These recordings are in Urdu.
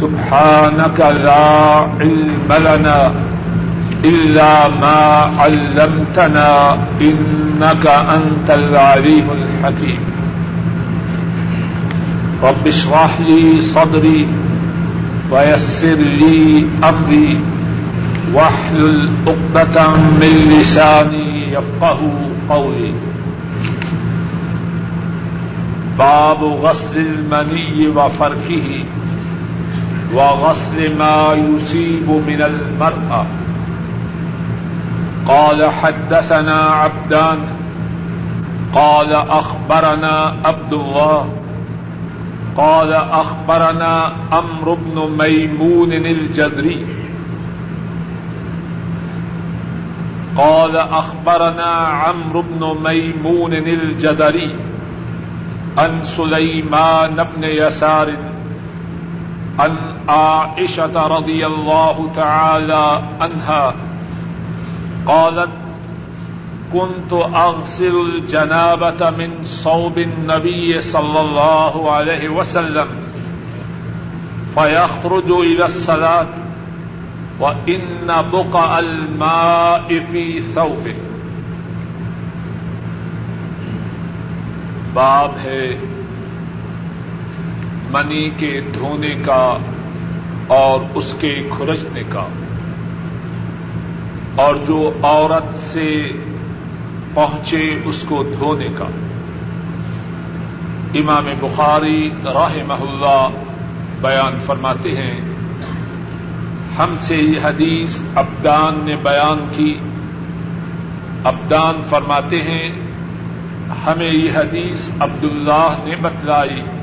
سبحانك لا علم لنا إلا ما علمتنا إنك أنت العليم الحكيم. رب اشرح لي صدري ويسر لي أمري واحلل عقدة من لساني يفقه قولي. باب غسل المني وفركه. وغسل ما يصيب من المرأة. قال حدثنا عبدان. قال أخبرنا عبد الله. قال أخبرنا أمر بن ميمون الجدري. قال أخبرنا عمرو بن ميمون الجدري عن سليمان بن يسار عن عائشة رضي الله تعالى عنها قالت، كنت أغسل الجنابة من صوب النبي صلى الله عليه وسلم، فيخرج إلى الصلاة، وإن بقع الماء في ثوبه. باب ہے منی کے دھونے کا اور اس کے کھرچنے کا۔ اور جو عورت سے پہنچے اس کو دھونے کا۔ امام بخاری راہ محلہ بیان فرماتے ہیں، ہم سے یہ حدیث ابدان نے بیان کی۔ ابدان فرماتے ہیں، ہمیں یہ حدیث عبداللہ نے بتلائی۔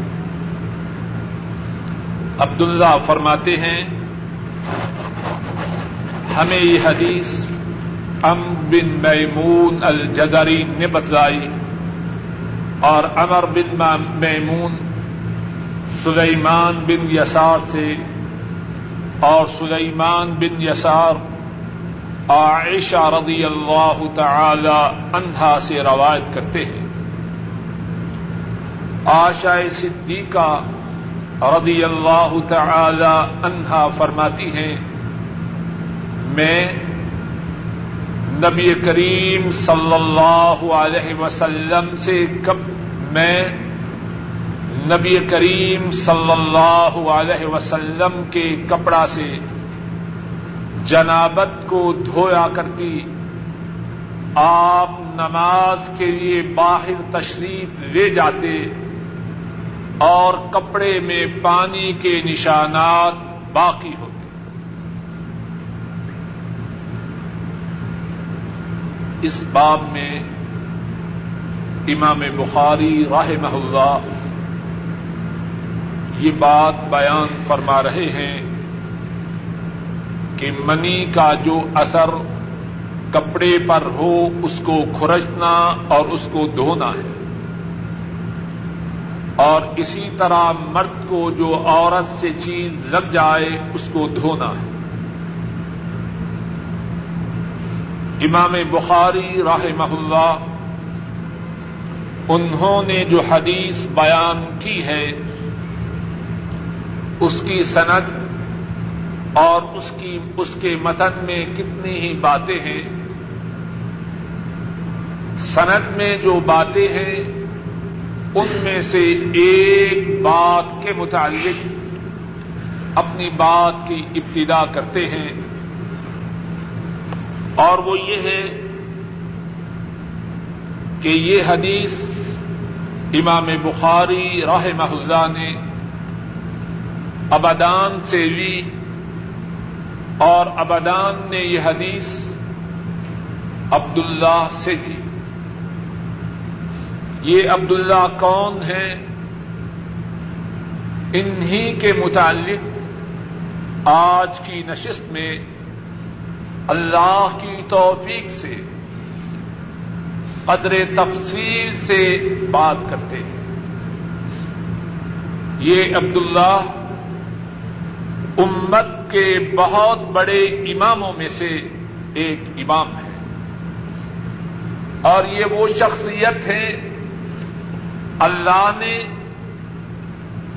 عبداللہ فرماتے ہیں، ہمیں یہ حدیث ام بن میمون الجدری نے بتلائی اور امر بن میمون سلیمان بن یسار سے اور سلیمان بن یسار عائشہ رضی اللہ تعالی عنہا سے روایت کرتے ہیں۔ آشا صدیقہ رضی اللہ تعالی عنہا فرماتی ہیں، میں نبی کریم صلی اللہ علیہ وسلم سے کب میں نبی کریم صلی اللہ علیہ وسلم کے کپڑا سے جنابت کو دھویا کرتی، آپ نماز کے لیے باہر تشریف لے جاتے اور کپڑے میں پانی کے نشانات باقی ہوتے اس باب میں امام بخاری راہ محلہ یہ بات بیان فرما رہے ہیں کہ منی کا جو اثر کپڑے پر ہو، اس کو کھرچنا اور اس کو دھونا ہے۔ اور اسی طرح مرد کو جو عورت سے چیز لگ جائے، اس کو دھونا ہے۔ امام بخاری راہ محلہ انہوں نے جو حدیث بیان کی ہے، اس کی صنعت اور اس کی، اس کے متن میں کتنی ہی باتیں ہیں۔ صنعت میں جو باتیں ہیں ان میں سے ایک بات کے متعلق اپنی بات کی ابتدا کرتے ہیں اور وہ یہ ہے کہ یہ حدیث امام بخاری راہ محلہ نے ابدان سے لی اور ابدان نے یہ حدیث عبداللہ سے لی۔ یہ عبداللہ کون ہیں انہی کے متعلق آج کی نشست میں اللہ کی توفیق سے قدر تفصیل سے بات کرتے ہیں۔ یہ عبداللہ امت کے بہت بڑے اماموں میں سے ایک امام ہے اور یہ وہ شخصیت ہے اللہ نے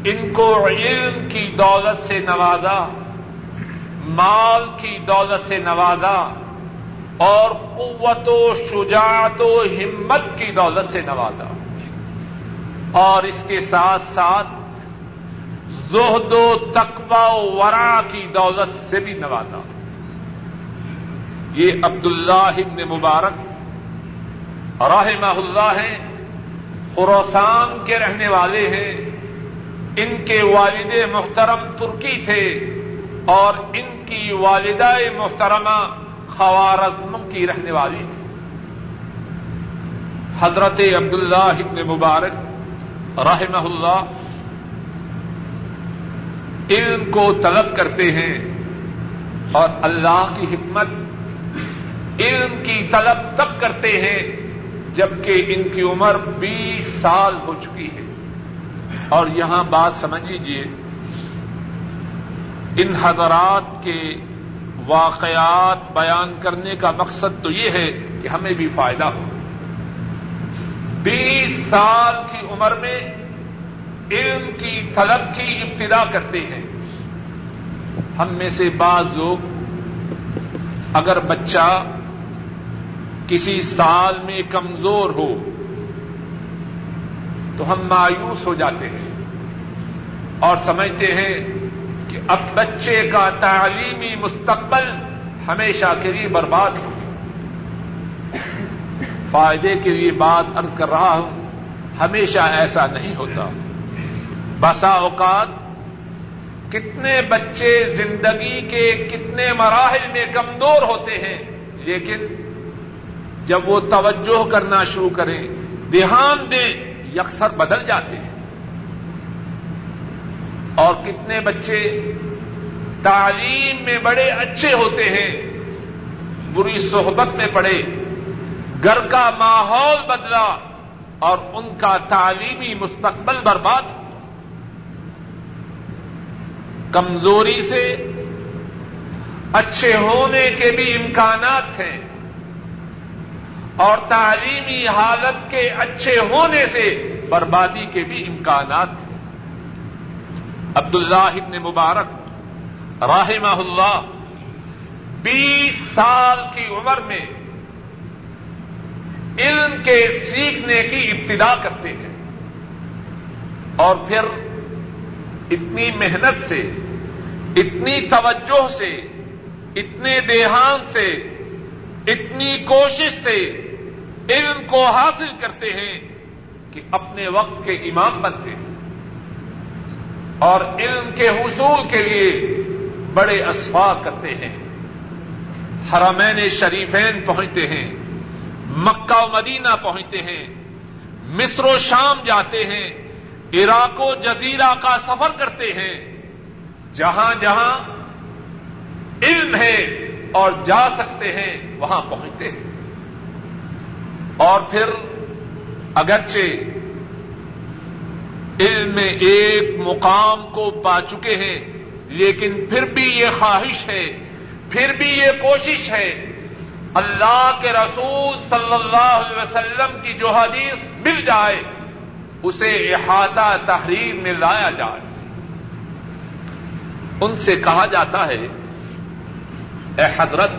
ان کو علم کی دولت سے نوازا، مال کی دولت سے نوازا، اور قوت و شجاعت و ہمت کی دولت سے نوازا۔ اور اس کے ساتھ ساتھ زہد و تقوی و ورا کی دولت سے بھی نوازا۔ یہ عبداللہ ابن مبارک رحمہ اللہ ہیں خوراسان کے رہنے والے ہیں۔ ان کے والد محترم ترکی تھے اور ان کی والدہ محترمہ خوارزم کی رہنے والی تھی حضرت عبداللہ ابن مبارک رحمہ اللہ علم کو طلب کرتے ہیں اور اللہ کی حکمت علم کی طلب تب کرتے ہیں جبکہ ان کی عمر بیس سال ہو چکی ہے۔ اور یہاں بات سمجھ لیجیے ان حضرات کے واقعات بیان کرنے کا مقصد تو یہ ہے کہ ہمیں بھی فائدہ ہو۔ بیس سال کی عمر میں علم کی طلب کی ابتدا کرتے ہیں۔ ہم میں سے بعض لوگ اگر بچہ کسی سال میں کمزور ہو تو ہم مایوس ہو جاتے ہیں اور سمجھتے ہیں کہ اب بچے کا تعلیمی مستقبل ہمیشہ کے لیے برباد ہو فائدے کے لیے بات ارض کر رہا ہوں، ہمیشہ ایسا نہیں ہوتا۔ بسا اوقات کتنے بچے زندگی کے کتنے مراحل میں کمزور ہوتے ہیں، لیکن جب وہ توجہ کرنا شروع کریں، دھیان دیں، یکسر بدل جاتے ہیں۔ اور کتنے بچے تعلیم میں بڑے اچھے ہوتے ہیں، بری صحبت میں پڑے گھر کا ماحول بدلا اور ان کا تعلیمی مستقبل برباد کمزوری سے اچھے ہونے کے بھی امکانات ہیں۔ اور تعلیمی حالت کے اچھے ہونے سے بربادی کے بھی امکانات ہیں۔ عبد اللہ ابن مبارک رحمہ اللہ بیس سال کی عمر میں علم کے سیکھنے کی ابتدا کرتے ہیں۔ اور پھر اتنی محنت سے، اتنی توجہ سے، اتنے دیہان سے، اتنی کوشش سے علم کو حاصل کرتے ہیں کہ اپنے وقت کے امام بنتے ہیں۔ اور علم کے حصول کے لیے بڑے اسفاق کرتے ہیں۔ حرمین شریفین پہنچتے ہیں، مکہ و مدینہ پہنچتے ہیں، مصر و شام جاتے ہیں، عراق و جزیرہ کا سفر کرتے ہیں۔ جہاں جہاں علم ہے اور جا سکتے ہیں، وہاں پہنچتے ہیں۔ اور پھر اگرچہ علم میں ایک مقام کو پا چکے ہیں، لیکن پھر بھی یہ خواہش ہے، پھر بھی یہ کوشش ہے۔ اللہ کے رسول صلی اللہ علیہ وسلم کی جو حدیث مل جائے، اسے احاطہ تحریر میں لایا جائے۔ ان سے کہا جاتا ہے، اے حضرت،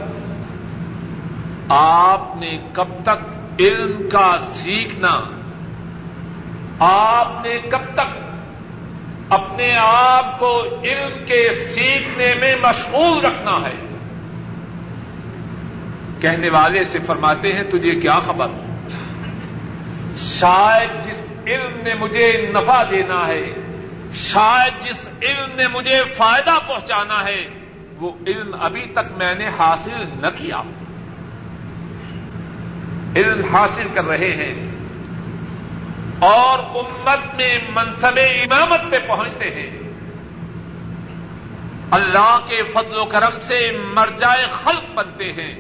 آپ نے کب تک علم کا سیکھنا۔ آپ نے کب تک اپنے آپ کو علم کے سیکھنے میں مشغول رکھنا ہے؟ کہنے والے سے فرماتے ہیں، تجھے کیا خبر؟ شاید جس علم نے مجھے نفع دینا ہے، شاید جس علم نے مجھے فائدہ پہنچانا ہے، وہ علم ابھی تک میں نے حاصل نہ کیا۔ علم حاصل کر رہے ہیں اور امت میں منصب امامت پہ پہنچتے ہیں۔ اللہ کے فضل و کرم سے مرجائے خلق بنتے ہیں۔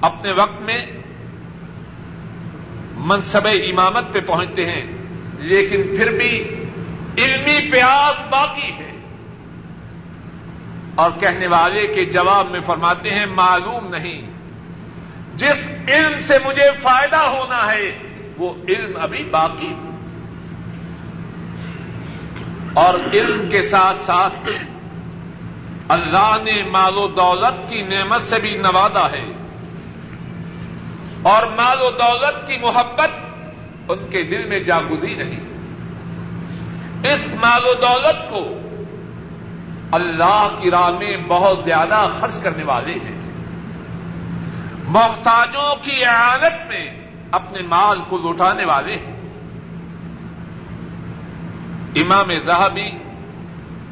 اپنے وقت میں منصب امامت پہ پہنچتے ہیں، لیکن پھر بھی علمی پیاس باقی ہے۔ اور کہنے والے کے جواب میں فرماتے ہیں، معلوم نہیں۔ جس علم سے مجھے فائدہ ہونا ہے، وہ علم ابھی باقی۔ اور علم کے ساتھ ساتھ اللہ نے مال و دولت کی نعمت سے بھی نوازا ہے۔ اور مال و دولت کی محبت ان کے دل میں جاگزی نہیں۔ اس مال و دولت کو اللہ کی راہ میں بہت زیادہ خرچ کرنے والے ہیں۔ محتاجوں کی اعانت میں اپنے مال کو لوٹانے والے ہیں۔ امام زہبی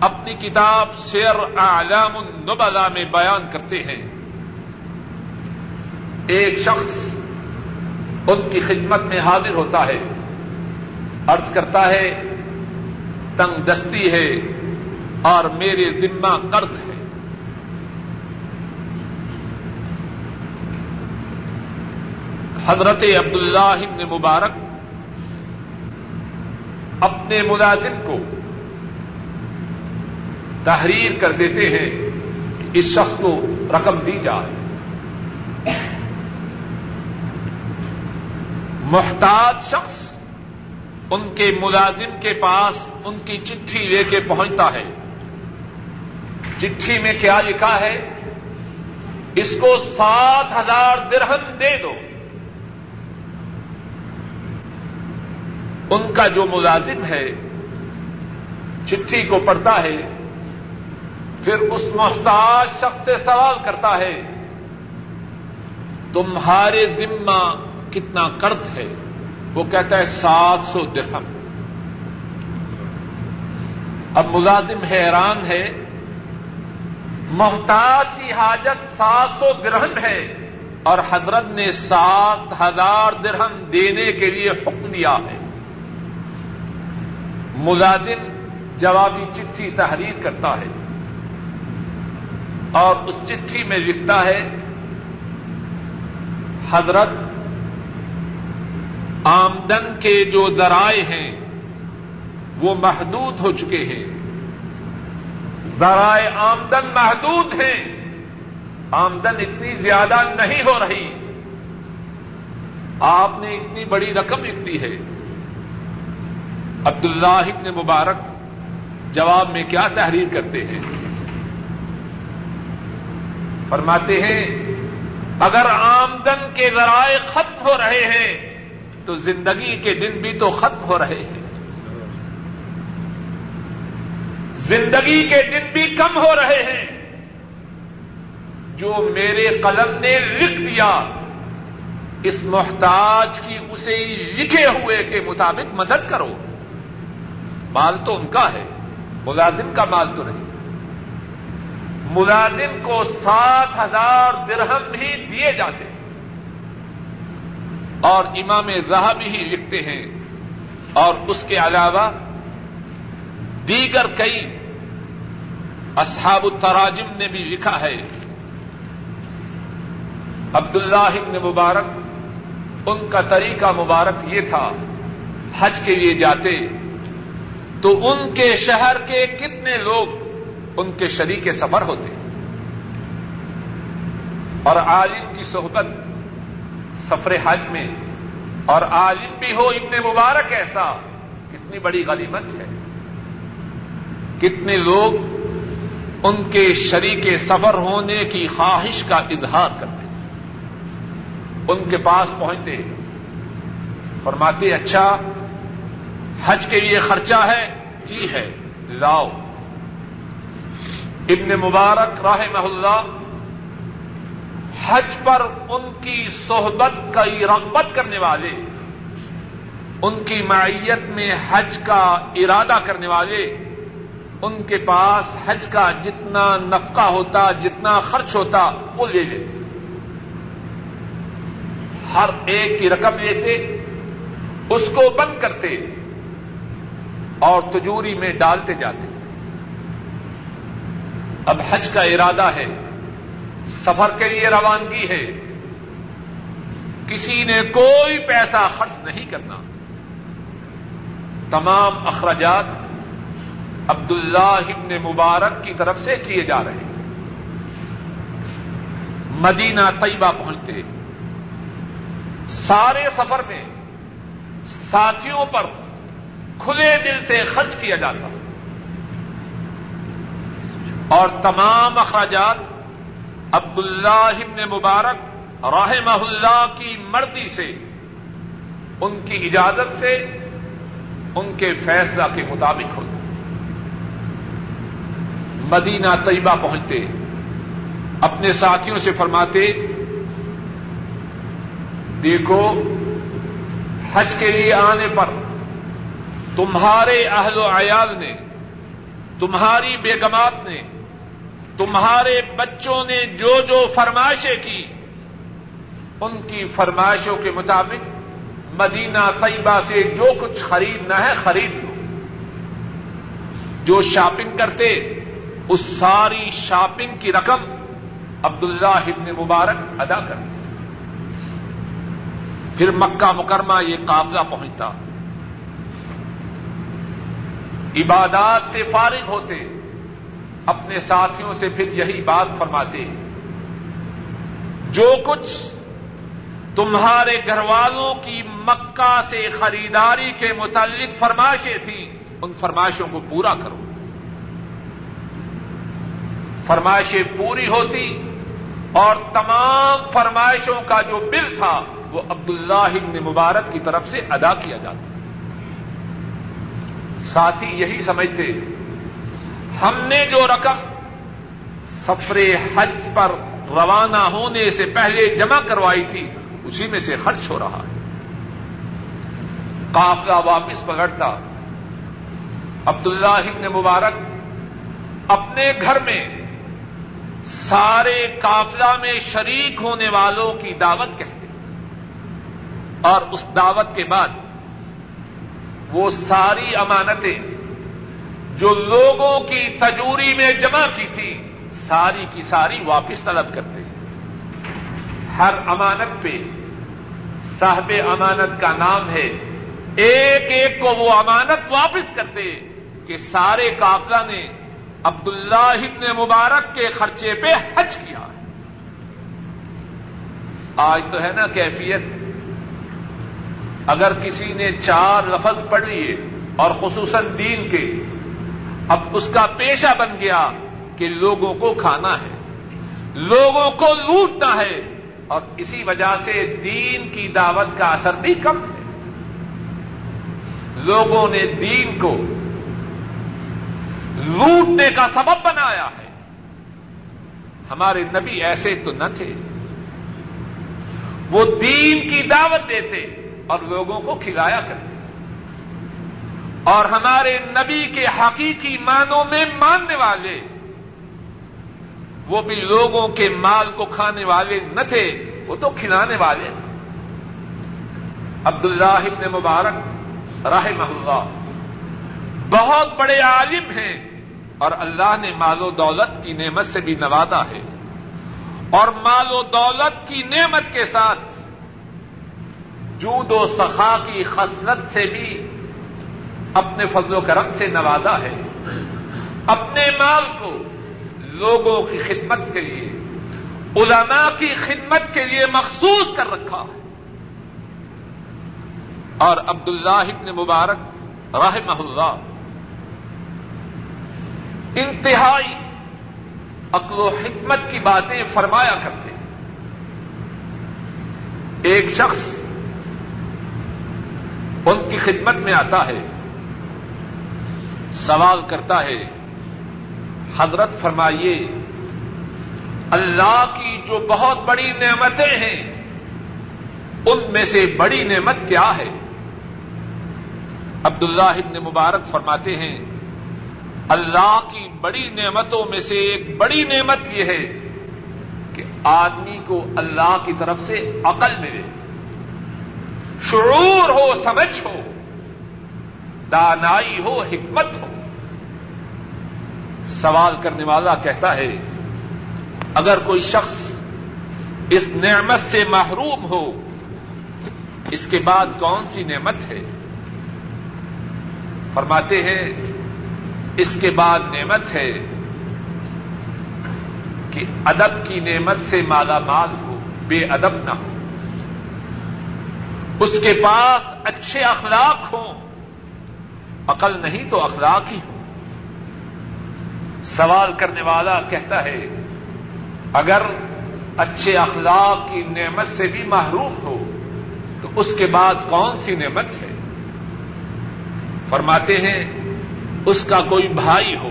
اپنی کتاب شیر اعلام النبلا میں بیان کرتے ہیں۔ ایک شخص ان کی خدمت میں حاضر ہوتا ہے۔ عرض کرتا ہے، تنگ دستی ہے اور میرے ذمہ قرض ہے۔ حضرت عبداللہ ابن مبارک اپنے ملازم کو تحریر کر دیتے ہیں کہ اس شخص کو رقم دی جائے۔ محتاج شخص ان کے ملازم کے پاس ان کی چٹھی لے کے پہنچتا ہے۔ چٹھی میں کیا لکھا ہے؟ اس کو سات ہزار درہم دے دو۔ ان کا جو ملازم ہے، چٹھی کو پڑھتا ہے، پھر اس محتاج شخص سے سوال کرتا ہے، تمہارے ذمہ کتنا قرض ہے؟ وہ کہتا ہے، سات سو درہم۔ اب ملازم حیران ہے، محتاج کی حاجت سات سو درہم ہے اور حضرت نے سات ہزار درہم دینے کے لیے حکم دیا ہے۔ ملازم جوابی چٹھی تحریر کرتا ہے اور اس چٹھی میں لکھتا ہے، حضرت آمدن کے جو ذرائع ہیں، وہ محدود ہو چکے ہیں۔ ذرائع آمدن محدود ہیں۔ آمدن اتنی زیادہ نہیں ہو رہی۔ آپ نے اتنی بڑی رقم لکھ دی ہے۔ عبد اللہ ابن مبارک جواب میں کیا تحریر کرتے ہیں؟ فرماتے ہیں، اگر آمدن کے ذرائع ختم ہو رہے ہیں، تو زندگی کے دن بھی تو ختم ہو رہے ہیں۔ زندگی کے دن بھی کم ہو رہے ہیں۔ جو میرے قلم نے لکھ دیا، اس محتاج کی اسے لکھے ہوئے کے مطابق مدد کرو۔ مال تو ان کا ہے، ملازم کا مال تو نہیں۔ ملازم کو سات ہزار درہم بھی دیے جاتے ہیں۔ اور امام زہب ہی لکھتے ہیں۔ اور اس کے علاوہ دیگر کئی اصحاب التراجم نے بھی لکھا ہے۔ عبداللہ ابن مبارک، ان کا طریقہ مبارک یہ تھا، حج کے لیے جاتے تو ان کے شہر کے کتنے لوگ ان کے شریک سفر ہوتے اور عالم کی صحبت سفر حج میں، اور عالم بھی ہو اتنے مبارک ایسا، کتنی بڑی غلیمت ہے۔ کتنے لوگ ان کے شریک سفر ہونے کی خواہش کا اظہار کرتے ان کے پاس پہنچتے، فرماتے اچھا حج کے لیے خرچہ ہے؟ جی ہے۔ لاؤ۔ ابن مبارک راہ محلہ حج پر ان کی صحبت کا رغبت کرنے والے، ان کی معیت میں حج کا ارادہ کرنے والے، ان کے پاس حج کا جتنا نفقہ ہوتا، جتنا خرچ ہوتا، وہ لے لیتے۔ ہر ایک کی رقم لیتے، اس کو بند کرتے۔ اور تجوری میں ڈالتے جاتے اب حج کا ارادہ ہے، سفر کے لیے روانگی ہے۔ کسی نے کوئی پیسہ خرچ نہیں کرنا۔ تمام اخراجات عبداللہ ابن مبارک کی طرف سے کیے جا رہے ہیں۔ مدینہ طیبہ پہنچتے سارے سفر میں ساتھیوں پر کھلے دل سے خرچ کیا جاتا اور تمام اخراجات عبداللہ ابن مبارک رحمہ اللہ کی مرضی سے، ان کی اجازت سے، ان کے فیصلہ کے مطابق ہوتے مدینہ طیبہ پہنچتے، اپنے ساتھیوں سے فرماتے، دیکھو، حج کے لیے آنے پر تمہارے اہل و عیال نے، تمہاری بیگمات نے، تمہارے بچوں نے جو جو فرمائشیں کی، ان کی فرمائشوں کے مطابق مدینہ طیبہ سے جو کچھ خریدنا ہے خرید لو۔ جو شاپنگ کرتے، اس ساری شاپنگ کی رقم عبداللہ ابن مبارک ادا کرتے۔ پھر مکہ مکرمہ یہ قافلہ پہنچتا۔ عبادات سے فارغ ہوتے، اپنے ساتھیوں سے پھر یہی بات فرماتے، جو کچھ تمہارے گھر والوں کی مکہ سے خریداری کے متعلق فرمائشیں تھیں، ان فرمائشوں کو پورا کرو۔ فرمائشیں پوری ہوتی اور تمام فرمائشوں کا جو بل تھا، وہ عبداللہ ابن مبارک کی طرف سے ادا کیا جاتا۔ ساتھی یہی سمجھتے ہم نے جو رقم سفر حج پر روانہ ہونے سے پہلے جمع کروائی تھی، اسی میں سے خرچ ہو رہا ہے۔ قافلہ واپس پکڑتا۔ عبداللہ ابن مبارک اپنے گھر میں سارے قافلہ میں شریک ہونے والوں کی دعوت کہتے۔ اور اس دعوت کے بعد وہ ساری امانتیں جو لوگوں کی تجوری میں جمع کی تھی، ساری کی ساری واپس طلب کرتے ہر امانت پہ صاحب امانت کا نام ہے۔ ایک ایک کو وہ امانت واپس کرتے کہ سارے قافلہ نے عبداللہ ابن مبارک کے خرچے پہ حج کیا۔ آج تو ہے نا کیفیت۔ اگر کسی نے چار لفظ پڑھ لیے اور خصوصاً دین کے، اب اس کا پیشہ بن گیا کہ لوگوں کو کھانا ہے، لوگوں کو لوٹنا ہے، اور اسی وجہ سے دین کی دعوت کا اثر بھی کم ہے۔ لوگوں نے دین کو لوٹنے کا سبب بنایا ہے۔ ہمارے نبی ایسے تو نہ تھے۔ وہ دین کی دعوت دیتے۔ اور لوگوں کو کھلایا کرتے اور ہمارے نبی کے حقیقی معنوں میں ماننے والے، وہ بھی لوگوں کے مال کو کھانے والے نہ تھے، وہ تو کھلانے والے۔ تھے عبداللہ ابن مبارک راہ اللہ بہت بڑے عالم ہیں اور اللہ نے مال و دولت کی نعمت سے بھی نوازا ہے۔ اور مال و دولت کی نعمت کے ساتھ جود و سخا کی خصلت سے بھی اپنے فضل و کرم سے نوازا ہے۔ اپنے مال کو لوگوں کی خدمت کے لیے، علماء کی خدمت کے لیے مخصوص کر رکھا۔ ہے اور عبداللہ ابن مبارک رحمہ اللہ انتہائی عقل و حکمت کی باتیں فرمایا کرتے۔ ہیں ایک شخص ان کی خدمت میں آتا ہے، سوال کرتا ہے، حضرت فرمائیے، اللہ کی جو بہت بڑی نعمتیں ہیں، ان میں سے بڑی نعمت کیا ہے؟ عبداللہ ابن مبارک فرماتے ہیں، اللہ کی بڑی نعمتوں میں سے ایک بڑی نعمت یہ ہے کہ آدمی کو اللہ کی طرف سے عقل ملے۔ شعور ہو، سمجھ ہو، دانائی ہو، حکمت ہو۔ سوال کرنے والا کہتا ہے، اگر کوئی شخص اس نعمت سے محروم ہو، اس کے بعد کون سی نعمت ہے؟ فرماتے ہیں، اس کے بعد نعمت ہے کہ ادب کی نعمت سے مالا مال ہو، بے ادب نہ ہو۔ اس کے پاس اچھے اخلاق ہوں۔ عقل نہیں تو اخلاق ہی ہو سوال کرنے والا کہتا ہے، اگر اچھے اخلاق کی نعمت سے بھی محروم ہو، تو اس کے بعد کون سی نعمت ہے؟ فرماتے ہیں، اس کا کوئی بھائی ہو۔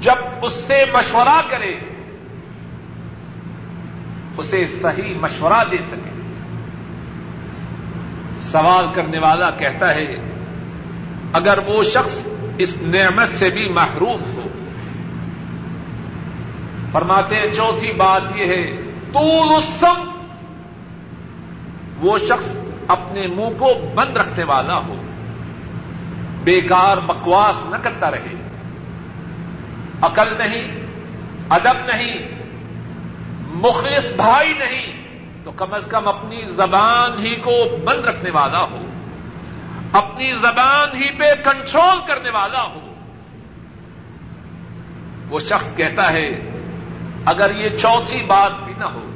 جب اس سے مشورہ کرے، اسے صحیح مشورہ دے سکے۔ سوال کرنے والا کہتا ہے، اگر وہ شخص اس نعمت سے بھی محروم ہو، فرماتے ہیں، چوتھی بات یہ ہے، طول السم وہ شخص اپنے منہ کو بند رکھنے والا ہو، بیکار بکواس نہ کرتا رہے، عقل نہیں، ادب نہیں، مخلص بھائی نہیں تو کم از کم اپنی زبان ہی کو بند رکھنے والا ہو، اپنی زبان ہی پہ کنٹرول کرنے والا ہو۔ وہ شخص کہتا ہے، اگر یہ چوتھی بات بھی نہ ہو،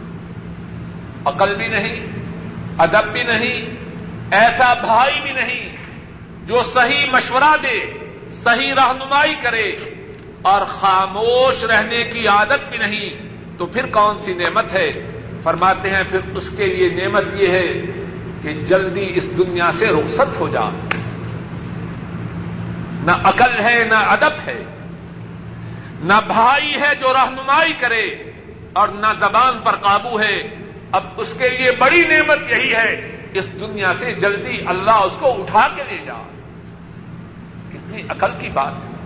عقل بھی نہیں، ادب بھی نہیں، ایسا بھائی بھی نہیں جو صحیح مشورہ دے، صحیح رہنمائی کرے اور خاموش رہنے کی عادت بھی نہیں، تو پھر کون سی نعمت ہے؟ فرماتے ہیں، پھر اس کے لیے نعمت یہ ہے کہ جلدی اس دنیا سے رخصت ہو جا۔ نہ عقل ہے، نہ ادب ہے۔ نہ بھائی ہے جو رہنمائی کرے اور نہ زبان پر قابو ہے۔ اب اس کے لیے بڑی نعمت یہی ہے، اس دنیا سے جلدی اللہ اس کو اٹھا کے لے جا۔ کتنی عقل کی بات ہے۔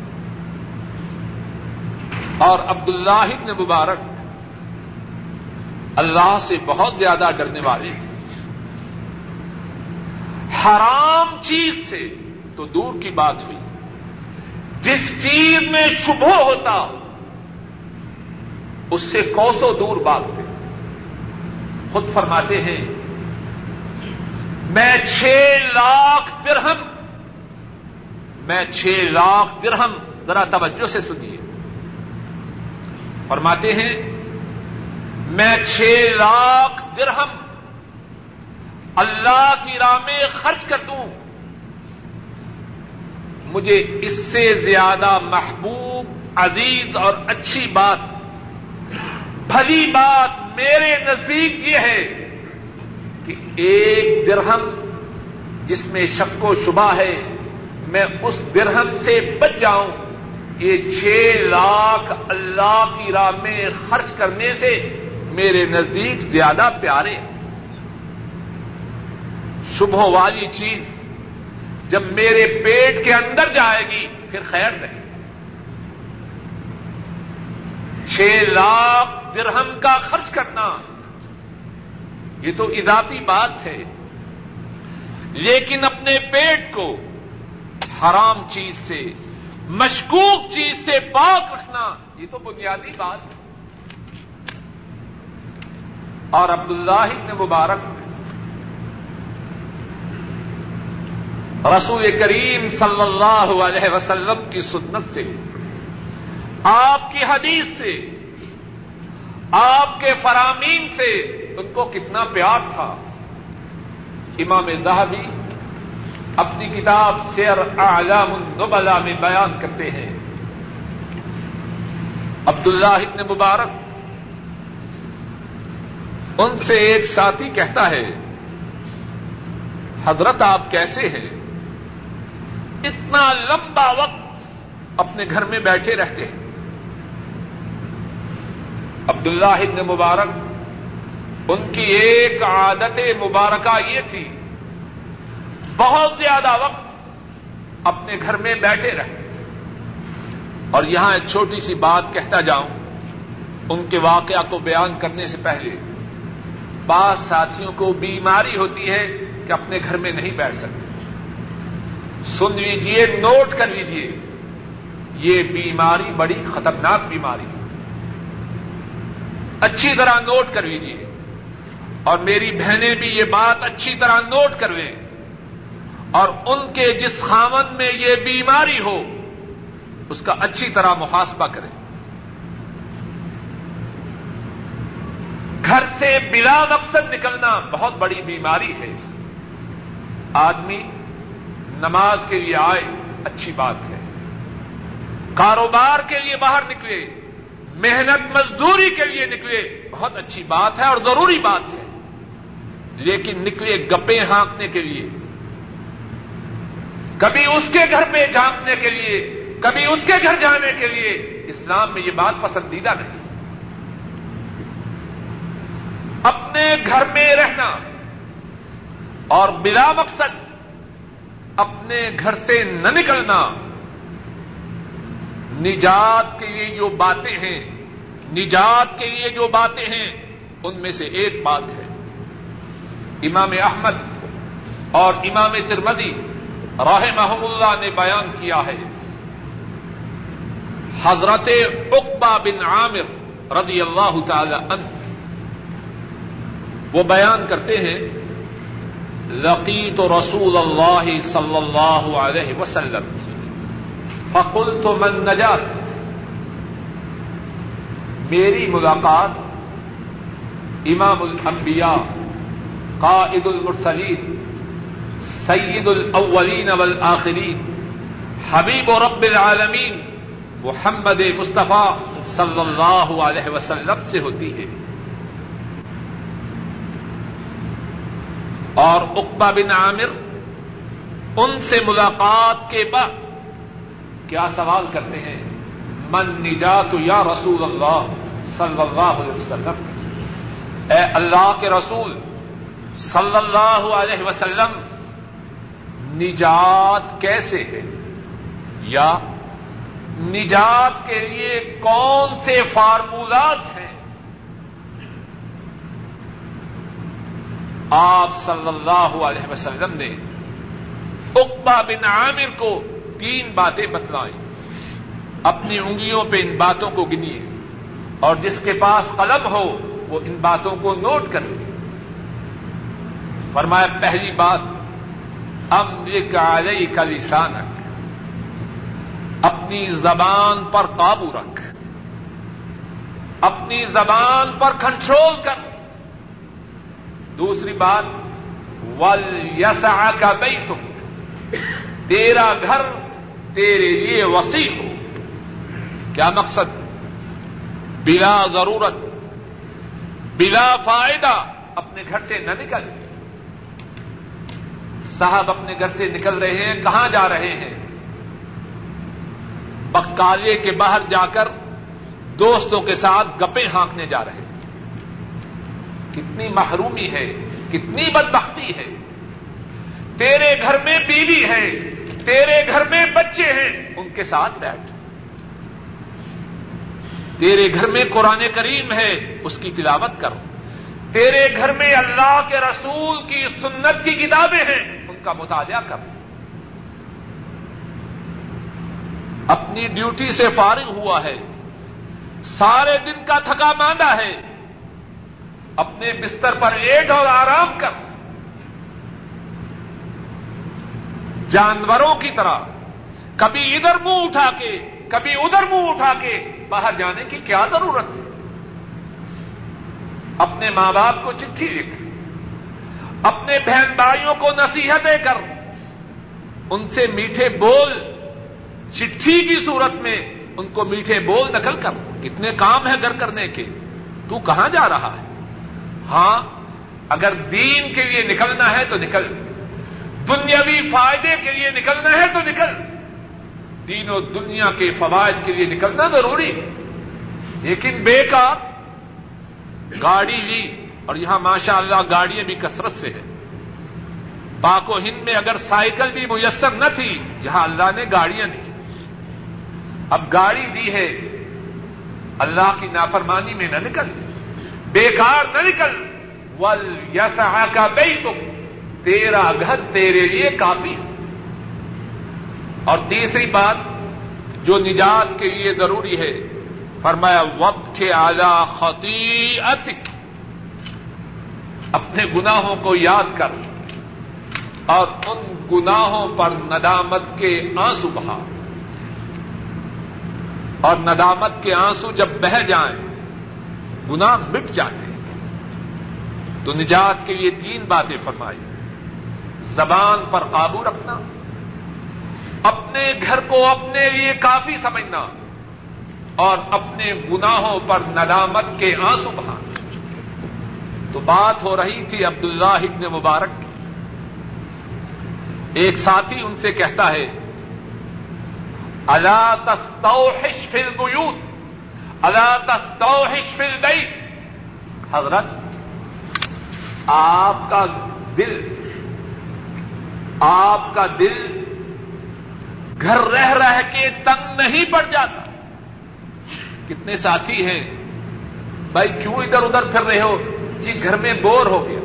اور عبد اللہ نے مبارک اللہ سے بہت زیادہ ڈرنے والے تھے حرام چیز سے تو دور کی بات ہوئی۔ جس چیز میں شبہ ہوتا، اس سے کوسوں دور بات خود فرماتے ہیں، میں چھ لاکھ درہم، میں چھ لاکھ درہم، ذرا توجہ سے سنیے۔ فرماتے ہیں میں چھ لاکھ درہم اللہ کی راہ میں خرچ کر دوں۔ مجھے اس سے زیادہ محبوب، عزیز اور اچھی بات، بھلی بات میرے نزدیک یہ ہے کہ ایک درہم جس میں شک و شبہ ہے، میں اس درہم سے بچ جاؤں۔ یہ چھ لاکھ اللہ کی راہ میں خرچ کرنے سے میرے نزدیک زیادہ پیارے شبہ والی چیز جب میرے پیٹ کے اندر جائے گی، پھر خیر نہیں۔ چھ لاکھ درہم کا خرچ کرنا، یہ تو اضافی بات ہے۔ لیکن اپنے پیٹ کو حرام چیز سے، مشکوک چیز سے پاک رکھنا، یہ تو بنیادی بات ہے۔ اور عبداللہ ابن مبارک. رسول کریم صلی اللہ علیہ وسلم کی سنت سے، آپ کی حدیث سے، آپ کے فرامین سے ان کو کتنا پیار تھا۔ امام زہبی اپنی کتاب سیر اعلام النبلا میں بیان کرتے ہیں۔ عبداللہ ابن مبارک ان سے ایک ساتھی کہتا ہے، حضرت آپ کیسے ہیں؟ اتنا لمبا وقت اپنے گھر میں بیٹھے رہتے ہیں۔ عبداللہ ابن مبارک، ان کی ایک عادت مبارکہ یہ تھی، بہت زیادہ وقت اپنے گھر میں بیٹھے رہے۔ اور یہاں ایک چھوٹی سی بات کہتا جاؤں، ان کے واقعہ کو بیان کرنے سے پہلے۔ بعض ساتھیوں کو بیماری ہوتی ہے کہ اپنے گھر میں نہیں بیٹھ سکتے۔ سن لیجیے نوٹ کر لیجیے یہ بیماری بڑی خطرناک بیماری ہے۔ اچھی طرح نوٹ کر لیجیے اور میری بہنیں بھی یہ بات اچھی طرح نوٹ کرویں۔ اور ان کے جس خامن میں یہ بیماری ہو، اس کا اچھی طرح محاسبہ کریں۔ گھر سے بلا مقصد نکلنا بہت بڑی بیماری ہے۔ آدمی نماز کے لیے آئے، اچھی بات ہے۔ کاروبار کے لیے باہر نکلے، محنت مزدوری کے لیے نکلے، بہت اچھی بات ہے اور ضروری بات ہے۔ لیکن نکلے گپے ہانکنے کے لیے۔ کبھی اس کے گھر پہ جھانکنے کے لیے، کبھی اس کے گھر جانے کے لیے۔ اسلام میں یہ بات پسندیدہ نہیں اپنے گھر میں رہنا اور بلا مقصد اپنے گھر سے نہ نکلنا نجات کے لیے جو باتیں ہیں، نجات کے لیے جو باتیں ہیں، ان میں سے ایک بات ہے۔ امام احمد اور امام ترمدی راہ محم اللہ نے بیان کیا ہے۔ حضرت اقبا بن عامر رضی اللہ تعالی عنہ وہ بیان کرتے ہیں، لقیت رسول اللہ صلی اللہ علیہ وسلم۔ فقل تو من نجات۔ میری ملاقات امام الانبیاء، قائد المرسلین، سید الاولین والآخرین، حبیب و رب العالمین، محمد مصطفیٰ صلی اللہ علیہ وسلم سے ہوتی ہے اور اقبا بن عامر ان سے ملاقات کے بعد کیا سوال کرتے ہیں؟ من نجات یا رسول اللہ صلی اللہ علیہ وسلم؟ اے اللہ کے رسول صلی اللہ علیہ وسلم، نجات کیسے ہے؟ یا نجات کے لیے کون سے فارمولاز ہیں؟ آپ صلی اللہ علیہ وسلم نے اقبا بن عامر کو تین باتیں بتلائیں۔ اپنی انگلیوں پہ ان باتوں کو گنیے اور جس کے پاس قلم ہو وہ ان باتوں کو نوٹ کر لے۔ فرمایا، پہلی بات امرک علیہ کا لسانک، اپنی زبان پر قابو رکھ۔ اپنی زبان پر کنٹرول کر۔ دوسری بات، ول یسا کا بئی تم تیرا گھر تیرے لیے وسیع ہو۔ کیا مقصد؟ بلا ضرورت، بلا فائدہ اپنے گھر سے نہ نکل۔ صاحب اپنے گھر سے نکل رہے ہیں، کہاں جا رہے ہیں؟ بکالے کے باہر جا کر دوستوں کے ساتھ گپے ہانکنے جا رہے ہیں۔ کتنی محرومی ہے، کتنی بدبختی ہے۔ تیرے گھر میں بیوی ہے، تیرے گھر میں بچے ہیں، ان کے ساتھ بیٹھ۔ تیرے گھر میں قرآن کریم ہے، اس کی تلاوت کر تیرے گھر میں اللہ کے رسول کی سنت کی کتابیں ہیں، ان کا مطالعہ کر اپنی ڈیوٹی سے فارغ ہوا ہے، سارے دن کا تھکا ماندہ ہے۔ اپنے بستر پر ایک اور آرام کر۔ جانوروں کی طرح کبھی ادھر منہ اٹھا کے، کبھی ادھر منہ اٹھا کے باہر جانے کی کیا ضرورت ہے اپنے ماں باپ کو چٹھی لکھ، اپنے بہن بھائیوں کو نصیحتیں کر۔ ان سے میٹھے بول، چٹھی کی صورت میں ان کو میٹھے بول نکل کر۔ کتنے کام ہے گھر کرنے کے۔ تو کہاں جا رہا ہے؟ ہاں اگر دین کے لیے نکلنا ہے تو نکل۔ دنیاوی فائدے کے لیے نکلنا ہے تو نکل۔ دین و دنیا کے فوائد کے لیے نکلنا ضروری۔ ہے لیکن بیکار، گاڑی لی، اور یہاں ماشاء اللہ گاڑیاں بھی کثرت سے ہیں۔ پاک و ہند میں اگر سائیکل بھی میسر نہ تھی، یہاں اللہ نے گاڑیاں دی۔ اب گاڑی دی ہے، اللہ کی نافرمانی میں نہ نکل۔ بیکار نہ نکل۔ ول یسا کا بئی تم تیرا گھر تیرے لیے کافی۔ اور تیسری بات جو نجات کے لیے ضروری ہے، فرمایا وقت کے اعلی خطی اپنے گناہوں کو یاد کر۔ اور ان گناہوں پر ندامت کے آنسو بہا۔ اور ندامت کے آنسو جب بہ جائیں گناہ مٹ جاتے ہیں۔ تو نجات کے لیے تین باتیں فرمائی۔ زبان پر قابو رکھنا، اپنے گھر کو اپنے لیے کافی سمجھنا، اور اپنے گناہوں پر ندامت کے آنسو بہانا۔ تو بات ہو رہی تھی عبداللہ ابن مبارک کی۔ ایک ساتھی ان سے کہتا ہے اللہ تستوحش فی البیوت اللہ تستوحش فی حضرت، آپ کا دل، آپ کا دل گھر رہ رہ کے تنگ نہیں پڑ جاتا۔ کتنے ساتھی ہیں، بھائی کیوں ادھر ادھر پھر رہے ہو؟ جی گھر میں بور ہو گیا۔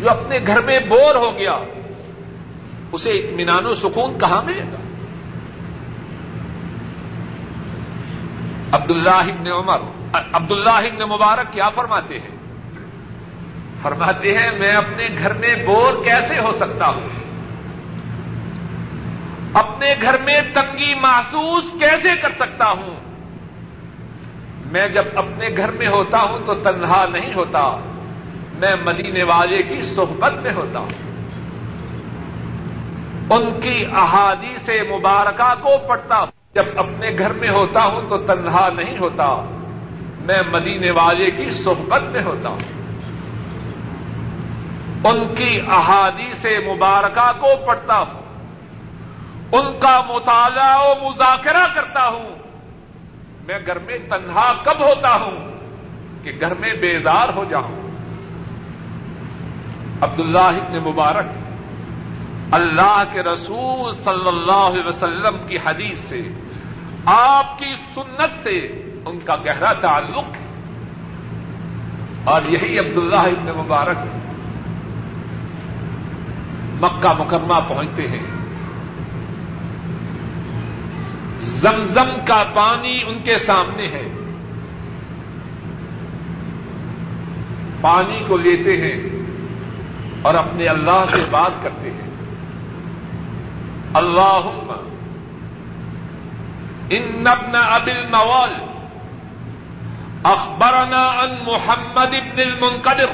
جو اپنے گھر میں بور ہو گیا، اسے اطمینان و سکون کہاں ملے گا؟ عبد اللہ عمر عبد اللہ مبارک کیا فرماتے ہیں؟ فرماتے ہیں، میں اپنے گھر میں بور کیسے ہو سکتا ہوں؟ اپنے گھر میں تنگی محسوس کیسے کر سکتا ہوں؟ میں جب اپنے گھر میں ہوتا ہوں تو تنہا نہیں ہوتا، میں مدینے والے کی صحبت میں ہوتا ہوں۔ ان کی احادی سے مبارکہ کو پڑھتا ہوں جب اپنے گھر میں ہوتا ہوں تو تنہا نہیں ہوتا۔ میں مدینے والے کی صحبت میں ہوتا ہوں۔ ان کی احادی سے مبارکہ کو پڑھتا ہوں۔ ان کا مطالعہ و مذاکرہ کرتا ہوں۔ میں گھر میں تنہا کب ہوتا ہوں کہ گھر میں بیدار ہو جاؤں۔ عبداللہ ابن مبارک اللہ کے رسول صلی اللہ علیہ وسلم کی حدیث سے، آپ کی سنت سے ان کا گہرا تعلق ہے۔ اور یہی عبداللہ ابن مبارک مکہ مکرمہ پہنچتے ہیں۔ زمزم کا پانی ان کے سامنے ہے۔ پانی کو لیتے ہیں اور اپنے اللہ سے بات کرتے ہیں۔ اللہ ان ابن ابل موال اخبرنا ان محمد ابن المنقدر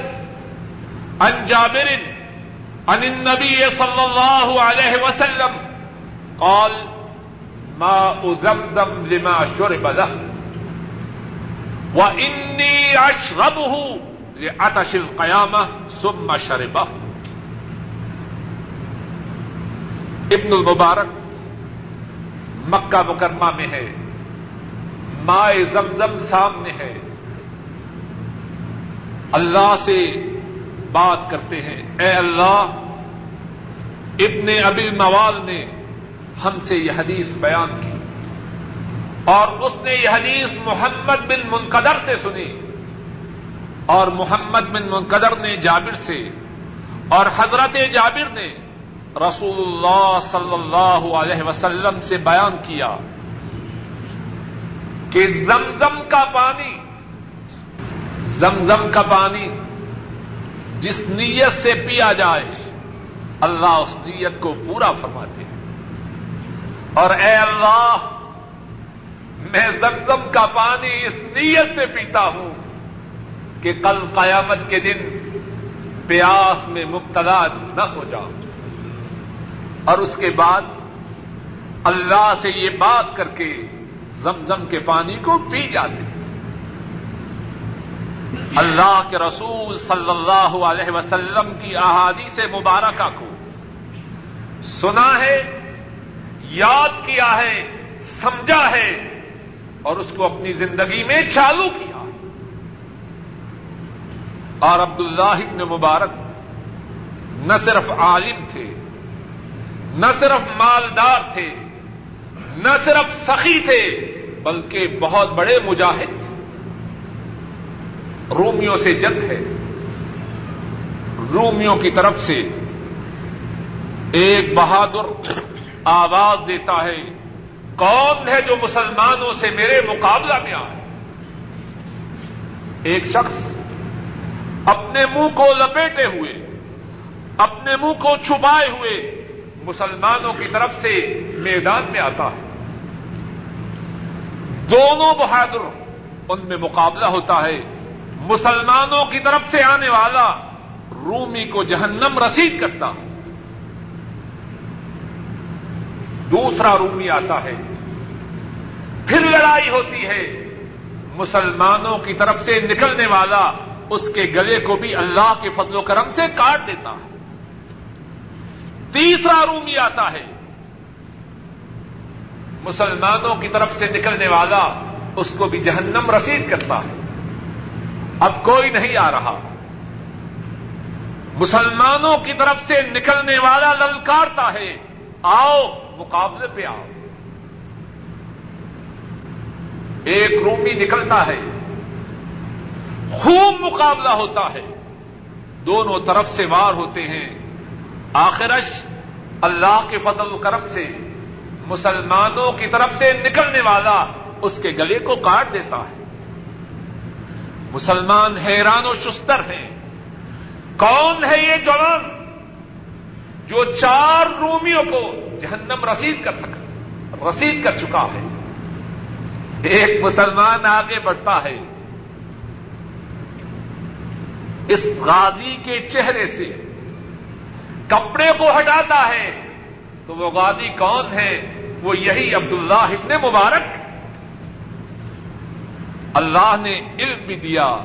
ان جابر ان النبی صلی اللہ علیہ وسلم قال ما ازمزم لما شرب له واني اشربه لعطش القيامه ثم شربه ابن المبارک مکہ مکرمہ میں ہے، مائے زمزم سامنے ہے۔ اللہ سے بات کرتے ہیں، اے اللہ، ابن ابل موال نے ہم سے یہ حدیث بیان کی۔ اور اس نے یہ حدیث محمد بن منقدر سے سنی۔ اور محمد بن منقدر نے جابر سے، اور حضرت جابر نے رسول اللہ صلی اللہ علیہ وسلم سے بیان کیا کہ زمزم کا پانی، زمزم کا پانی جس نیت سے پیا جائے، اللہ اس نیت کو پورا فرماتے ہیں۔ اور اے اللہ، میں زمزم کا پانی اس نیت سے پیتا ہوں کہ کل قیامت کے دن پیاس میں مبتلا نہ ہو جاؤں۔ اور اس کے بعد اللہ سے یہ بات کر کے زمزم کے پانی کو پی جاتے ہیں۔ اللہ کے رسول صلی اللہ علیہ وسلم کی احادی سے مبارکہ کو سنا ہے، یاد کیا ہے، سمجھا ہے اور اس کو اپنی زندگی میں چالو کیا۔ اور عبد اللہ مبارک نہ صرف عالم تھے نہ صرف مالدار تھے، نہ صرف سخی تھے، بلکہ بہت بڑے مجاہد تھے رومیوں سے جنگ ہے۔ رومیوں کی طرف سے ایک بہادر آواز دیتا ہے، کون ہے جو مسلمانوں سے میرے مقابلہ میں آئے؟ ایک شخص اپنے منہ کو لپیٹے ہوئے، اپنے منہ کو چھپائے ہوئے مسلمانوں کی طرف سے میدان میں آتا ہے۔ دونوں بہادر ان میں مقابلہ ہوتا ہے۔ مسلمانوں کی طرف سے آنے والا رومی کو جہنم رسید کرتا ہے۔ دوسرا رومی آتا ہے۔ پھر لڑائی ہوتی ہے۔ مسلمانوں کی طرف سے نکلنے والا اس کے گلے کو بھی اللہ کے فضل و کرم سے کاٹ دیتا ہے۔ تیسرا رومی آتا ہے۔ مسلمانوں کی طرف سے نکلنے والا اس کو بھی جہنم رسید کرتا ہے۔ اب کوئی نہیں آ رہا۔ مسلمانوں کی طرف سے نکلنے والا للکارتا ہے۔ آؤ، مقابلے پہ آؤ۔ ایک رومی نکلتا ہے۔ خوب مقابلہ ہوتا ہے۔ دونوں طرف سے وار ہوتے ہیں۔ آخرش اللہ کے فضل و کرم سے مسلمانوں کی طرف سے نکلنے والا اس کے گلے کو کاٹ دیتا ہے۔ مسلمان حیران و شستر ہیں۔ کون ہے یہ جوان جو چار رومیوں کو جہنم رسید کر سکا، رسید کر چکا ہے۔ ایک مسلمان آگے بڑھتا ہے۔ اس غازی کے چہرے سے کپڑے کو ہٹاتا ہے۔ تو وہ غازی کون ہے؟ وہ یہی عبداللہ ابن مبارک۔ اللہ نے علم بھی دیا،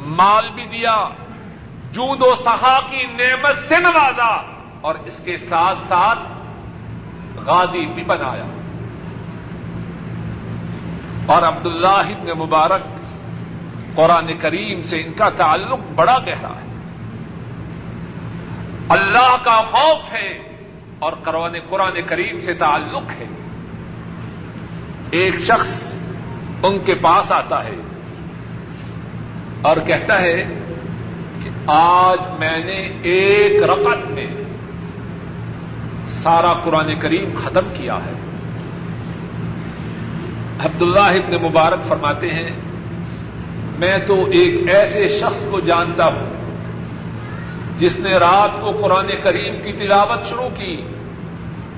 مال بھی دیا، جود و سہا کی نعمت سے نوازا اور اس کے ساتھ ساتھ غازی بھی بنایا۔ اور عبداللہ ابن مبارک قرآن کریم سے ان کا تعلق بڑا گہرا ہے۔ اللہ کا خوف ہے اور قرآن قرآن کریم سے تعلق ہے۔ ایک شخص ان کے پاس آتا ہے اور کہتا ہے کہ آج میں نے ایک رقط میں سارا قرآن کریم ختم کیا ہے۔ عبداللہ ابن مبارک فرماتے ہیں، میں تو ایک ایسے شخص کو جانتا ہوں جس نے رات کو قرآن کریم کی تلاوت شروع کی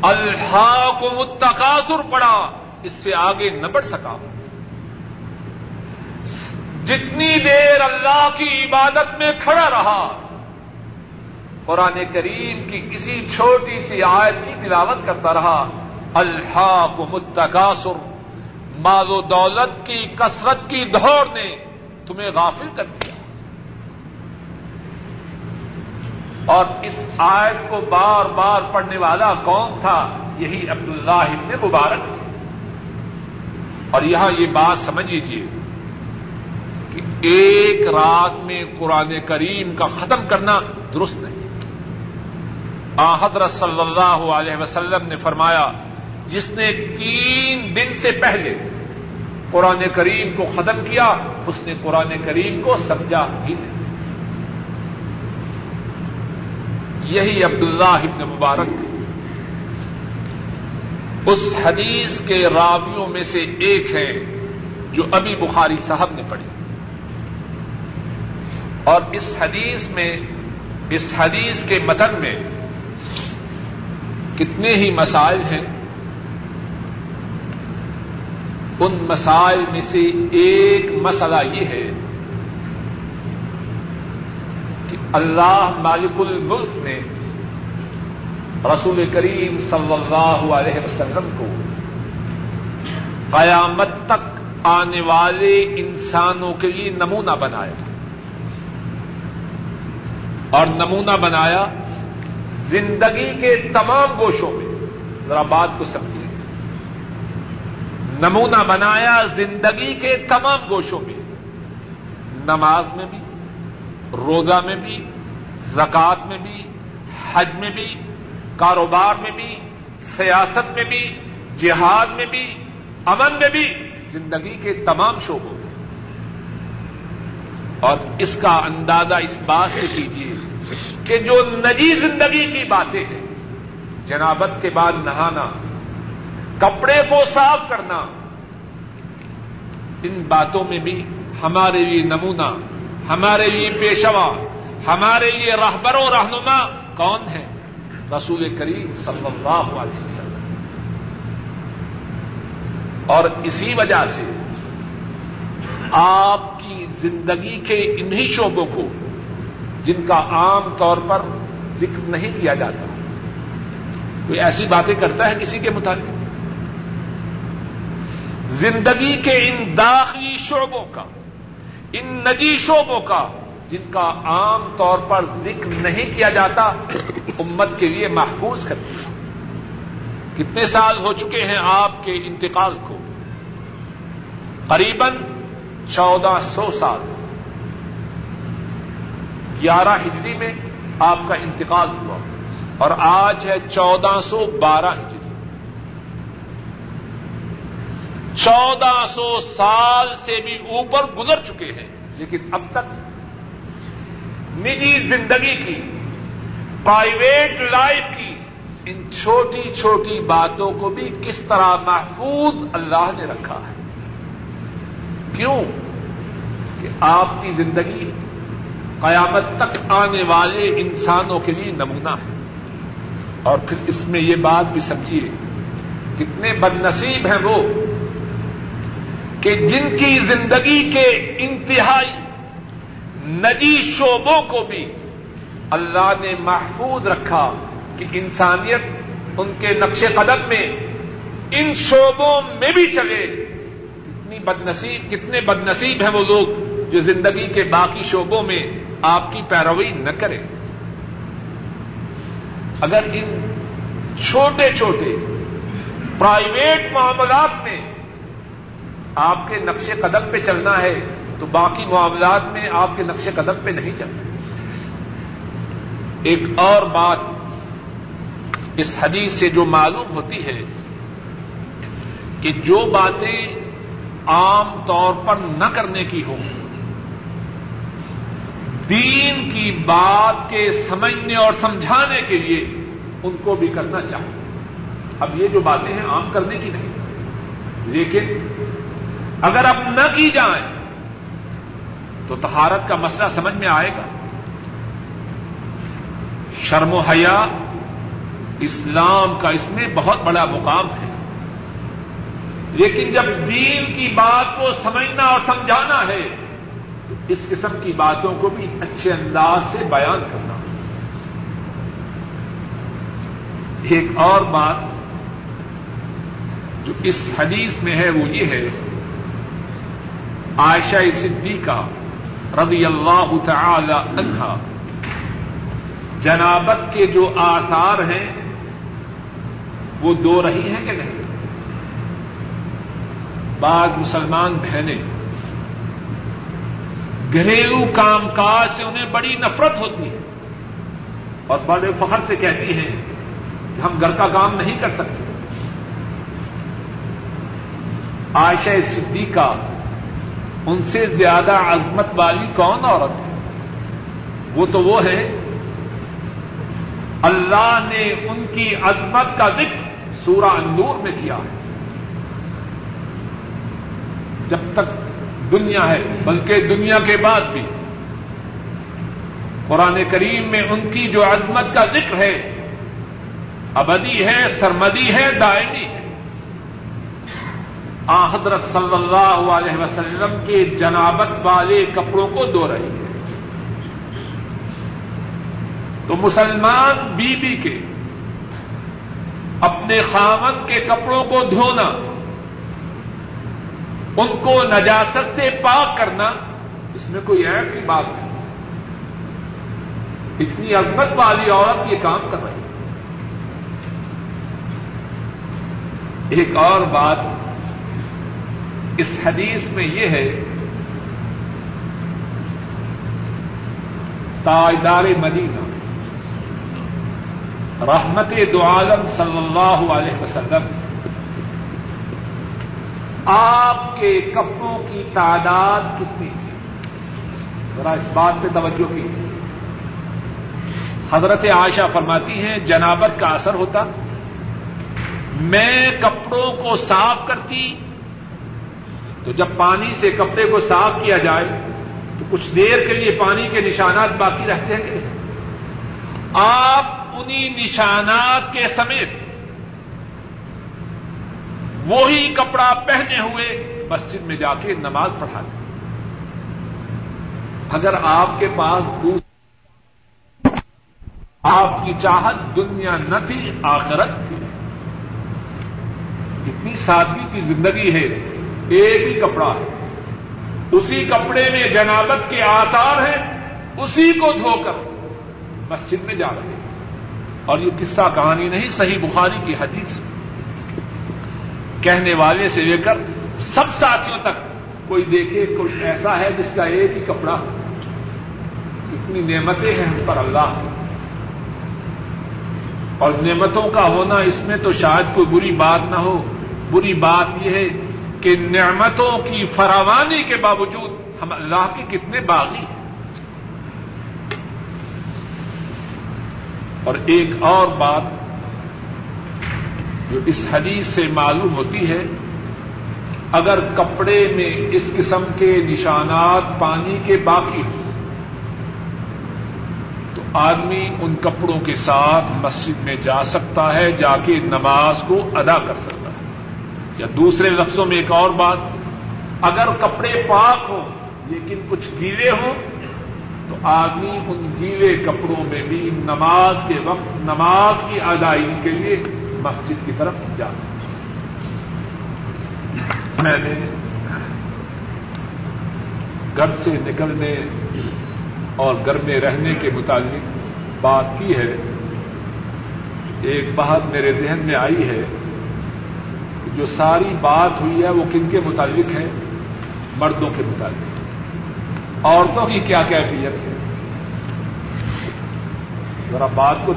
اللہ کو متقاصر پڑا، اس سے آگے نہ بڑھ سکا۔ جتنی دیر اللہ کی عبادت میں کھڑا رہا، قرآن کریم کی کسی چھوٹی سی آیت کی تلاوت کرتا رہا اللہ کو متقاصر، مال و دولت کی کثرت کی دوڑ نے تمہیں غافل کر دیا۔ اور اس آیت کو بار بار پڑھنے والا کون تھا؟ یہی عبداللہ ابن مبارک تھے۔ اور یہاں یہ بات سمجھ لیجیے کہ ایک رات میں قرآن کریم کا ختم کرنا درست نہیں۔ حضرت صلی اللہ علیہ وسلم نے فرمایا، جس نے تین دن سے پہلے قرآن کریم کو ختم کیا، اس نے قرآن کریم کو سمجھا ہی نہیں۔ یہی عبداللہ ابن مبارک۔ اس حدیث کے راویوں میں سے ایک ہے جو ابھی بخاری صاحب نے پڑھی۔ اور اس حدیث میں، اس حدیث کے متن میں کتنے ہی مسائل ہیں۔ ان مسائل میں سے ایک مسئلہ یہ ہے کہ اللہ مالک الملک نے رسول کریم صلی اللہ علیہ وسلم کو قیامت تک آنے والے انسانوں کے لیے نمونہ بنایا اور نمونہ بنایا زندگی کے تمام گوشوں میں۔ ذرا بات کو سمجھیے۔ نمونہ بنایا زندگی کے تمام گوشوں میں۔ نماز میں بھی روزہ میں بھی زکات میں بھی، حج میں بھی، کاروبار میں بھی، سیاست میں بھی، جہاد میں بھی، امن میں بھی زندگی کے تمام شعبوں میں۔ اور اس کا اندازہ اس بات سے کیجیے کہ جو نجی زندگی کی باتیں ہیں، جنابت کے بعد نہانا، کپڑے کو صاف کرنا، ان باتوں میں بھی ہمارے لیے نمونہ ہمارے لیے پیشوا، ہمارے لیے رہبر و رہنما کون ہے رسول کریم صلی اللہ علیہ وسلم۔ اور اسی وجہ سے آپ کی زندگی کے انہی شعبوں کو، جن کا عام طور پر ذکر نہیں کیا جاتا، کوئی ایسی باتیں کرتا ہے کسی کے متعلق؟ زندگی کے ان داخلی شعبوں کا ان نجی شعبوں کا جن کا عام طور پر ذکر نہیں کیا جاتا، امت کے لیے محفوظ کرتی ہے کتنے سال ہو چکے ہیں آپ کے انتقال کو؟ قریب چودہ سو سال۔ گیارہ ہجری میں آپ کا انتقال ہوا اور آج ہے چودہ سو بارہ ہجری چودہ سو سال سے بھی اوپر گزر چکے ہیں۔ لیکن اب تک نجی زندگی کی پرائیویٹ لائف کی، ان چھوٹی چھوٹی باتوں کو بھی کس طرح محفوظ اللہ نے رکھا ہے۔ کیوں؟ کہ آپ کی زندگی قیامت تک آنے والے انسانوں کے لیے نمونہ ہے۔ اور پھر اس میں یہ بات بھی سمجھیے، کتنے بد نصیب ہیں وہ۔ کہ جن کی زندگی کے انتہائی نجی شعبوں کو بھی اللہ نے محفوظ رکھا کہ انسانیت ان کے نقش قدم میں ان شعبوں میں بھی چلے۔ کتنی بد نصیب کتنے بد نصیب ہیں وہ لوگ جو زندگی کے باقی شعبوں میں آپ کی پیروی نہ کریں۔ اگر ان چھوٹے چھوٹے پرائیویٹ معاملات میں آپ کے نقش قدم پہ چلنا ہے تو باقی معاملات میں آپ کے نقش قدم پہ نہیں چلنا۔ ایک اور بات اس حدیث سے جو معلوم ہوتی ہے کہ جو باتیں عام طور پر نہ کرنے کی ہوں، دین کی بات کے سمجھنے اور سمجھانے کے لیے ان کو بھی کرنا چاہیے۔ اب یہ جو باتیں ہیں عام کرنے کی نہیں، لیکن اگر اب نہ کی جائیں تو تہارت کا مسئلہ سمجھ میں آئے گا۔ شرم و حیا اسلام کا اس میں بہت بڑا مقام ہے۔ لیکن جب دین کی بات کو سمجھنا اور سمجھانا ہے، تو اس قسم کی باتوں کو بھی اچھے انداز سے بیان کرنا۔ ایک اور بات جو اس حدیث میں ہے، وہ یہ ہے عائشہ صدیقہ رضی اللہ تعالی عنہا جنابت کے جو آثار ہیں، وہ دو رہی ہیں کہ نہیں؟ بعض مسلمان بہنیں گھریلو کام کاج سے انہیں بڑی نفرت ہوتی ہے۔ اور بڑے فخر سے کہتی ہیں کہ ہم گھر کا کام نہیں کر سکتے۔ عائشہ صدیقہ ان سے زیادہ عظمت والی کون عورت ہے؟ وہ تو وہ ہے۔ اللہ نے ان کی عظمت کا ذکر سورہ اندور میں کیا ہے۔ جب تک دنیا ہے، بلکہ دنیا کے بعد بھی۔ قرآن کریم میں ان کی جو عظمت کا ذکر ہے، ابدی ہے، سرمدی ہے، دائمی ہے۔ حضرت صلی اللہ علیہ وسلم کے جنابت والے کپڑوں کو دو رہی ہے۔ تو مسلمان بی بی کے اپنے خامن کے کپڑوں کو دھونا، ان کو نجاست سے پاک کرنا، اس میں کوئی ایپ کی بات نہیں۔ اتنی عظمت والی عورت یہ کام کر رہی ایک اور بات اس حدیث میں یہ ہے، تاجدار مدینہ، رحمت دو عالم صلی اللہ علیہ وسلم، آپ کے کپڑوں کی تعداد کتنی تھی؟ ذرا اس بات پہ توجہ کی۔ حضرت عائشہ فرماتی ہیں، جنابت کا اثر ہوتا، میں کپڑوں کو صاف کرتی تو جب پانی سے کپڑے کو صاف کیا جائے، تو کچھ دیر کے لیے پانی کے نشانات باقی رہتے ہیں۔ کہ آپ انہی نشانات کے سمیت وہی کپڑا پہنے ہوئے مسجد میں جا کے نماز پڑھا دیں اگر آپ کے پاس دوسرا آپ کی چاہت دنیا نہ تھی، آخرت تھی۔ کتنی سادگی کی زندگی ہے۔ ایک ہی کپڑا ہے۔ اسی کپڑے میں جنابت کے آثار ہیں، اسی کو دھو کر مسجد میں جا رہے ہیں۔ اور یہ قصہ کہانی نہیں، صحیح بخاری کی حدیث۔ کہنے والے سے لے کر سب ساتھیوں تک کوئی دیکھے، کوئی ایسا ہے جس کا ایک ہی کپڑا ہو۔ کتنی نعمتیں ہیں ہم پر اللہ۔ اور نعمتوں کا ہونا اس میں تو شاید کوئی بری بات نہ ہو۔ بری بات یہ ہے کہ نعمتوں کی فراوانی کے باوجود ہم اللہ کے کتنے باغی ہیں۔ اور ایک اور بات جو اس حدیث سے معلوم ہوتی ہے، اگر کپڑے میں اس قسم کے نشانات پانی کے باقی ہوں، تو آدمی ان کپڑوں کے ساتھ مسجد میں جا سکتا ہے، جا کے نماز کو ادا کر سکتا ہے۔ یا دوسرے لفظوں میں ایک اور بات، اگر کپڑے پاک ہوں لیکن کچھ گیلے ہوں، تو آدمی ان گیلے کپڑوں میں بھی نماز کے وقت، نماز کی ادائیگی کے لیے مسجد کی طرف جا سکتا۔ میں نے گھر سے نکلنے اور گھر میں رہنے کے متعلق بات کی ہے، ایک بات میرے ذہن میں آئی ہے۔ جو ساری بات ہوئی ہے وہ کن کے متعلق ہے؟ مردوں کے متعلق۔ عورتوں کی کیا کیفیت ہے؟ ذرا بات کو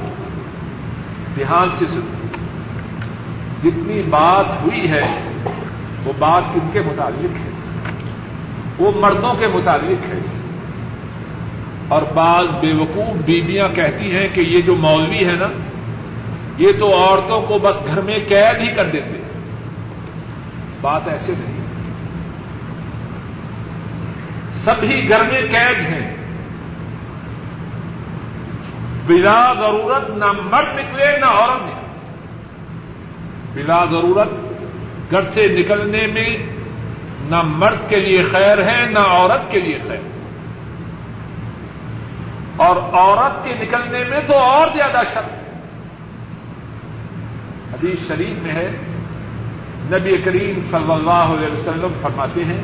دھیان سے سن جتنی بات ہوئی ہے، وہ بات کن کے متعلق ہے؟ وہ مردوں کے متعلق ہے۔ اور بعض بے وقوف بیویاں کہتی ہیں کہ یہ جو مولوی ہے نا، یہ تو عورتوں کو بس گھر میں قید ہی کر دیتے۔ بات ایسے نہیں۔ سبھی گھر میں قید ہیں۔ بلا ضرورت نہ مرد نکلے نہ عورت نکلے۔ بلا ضرورت گھر سے نکلنے میں نہ مرد کے لیے خیر ہے نہ عورت کے لیے خیر۔ اور عورت کے نکلنے میں تو اور زیادہ شرط حدیث شریف میں ہے نبی کریم صلی اللہ علیہ وسلم فرماتے ہیں،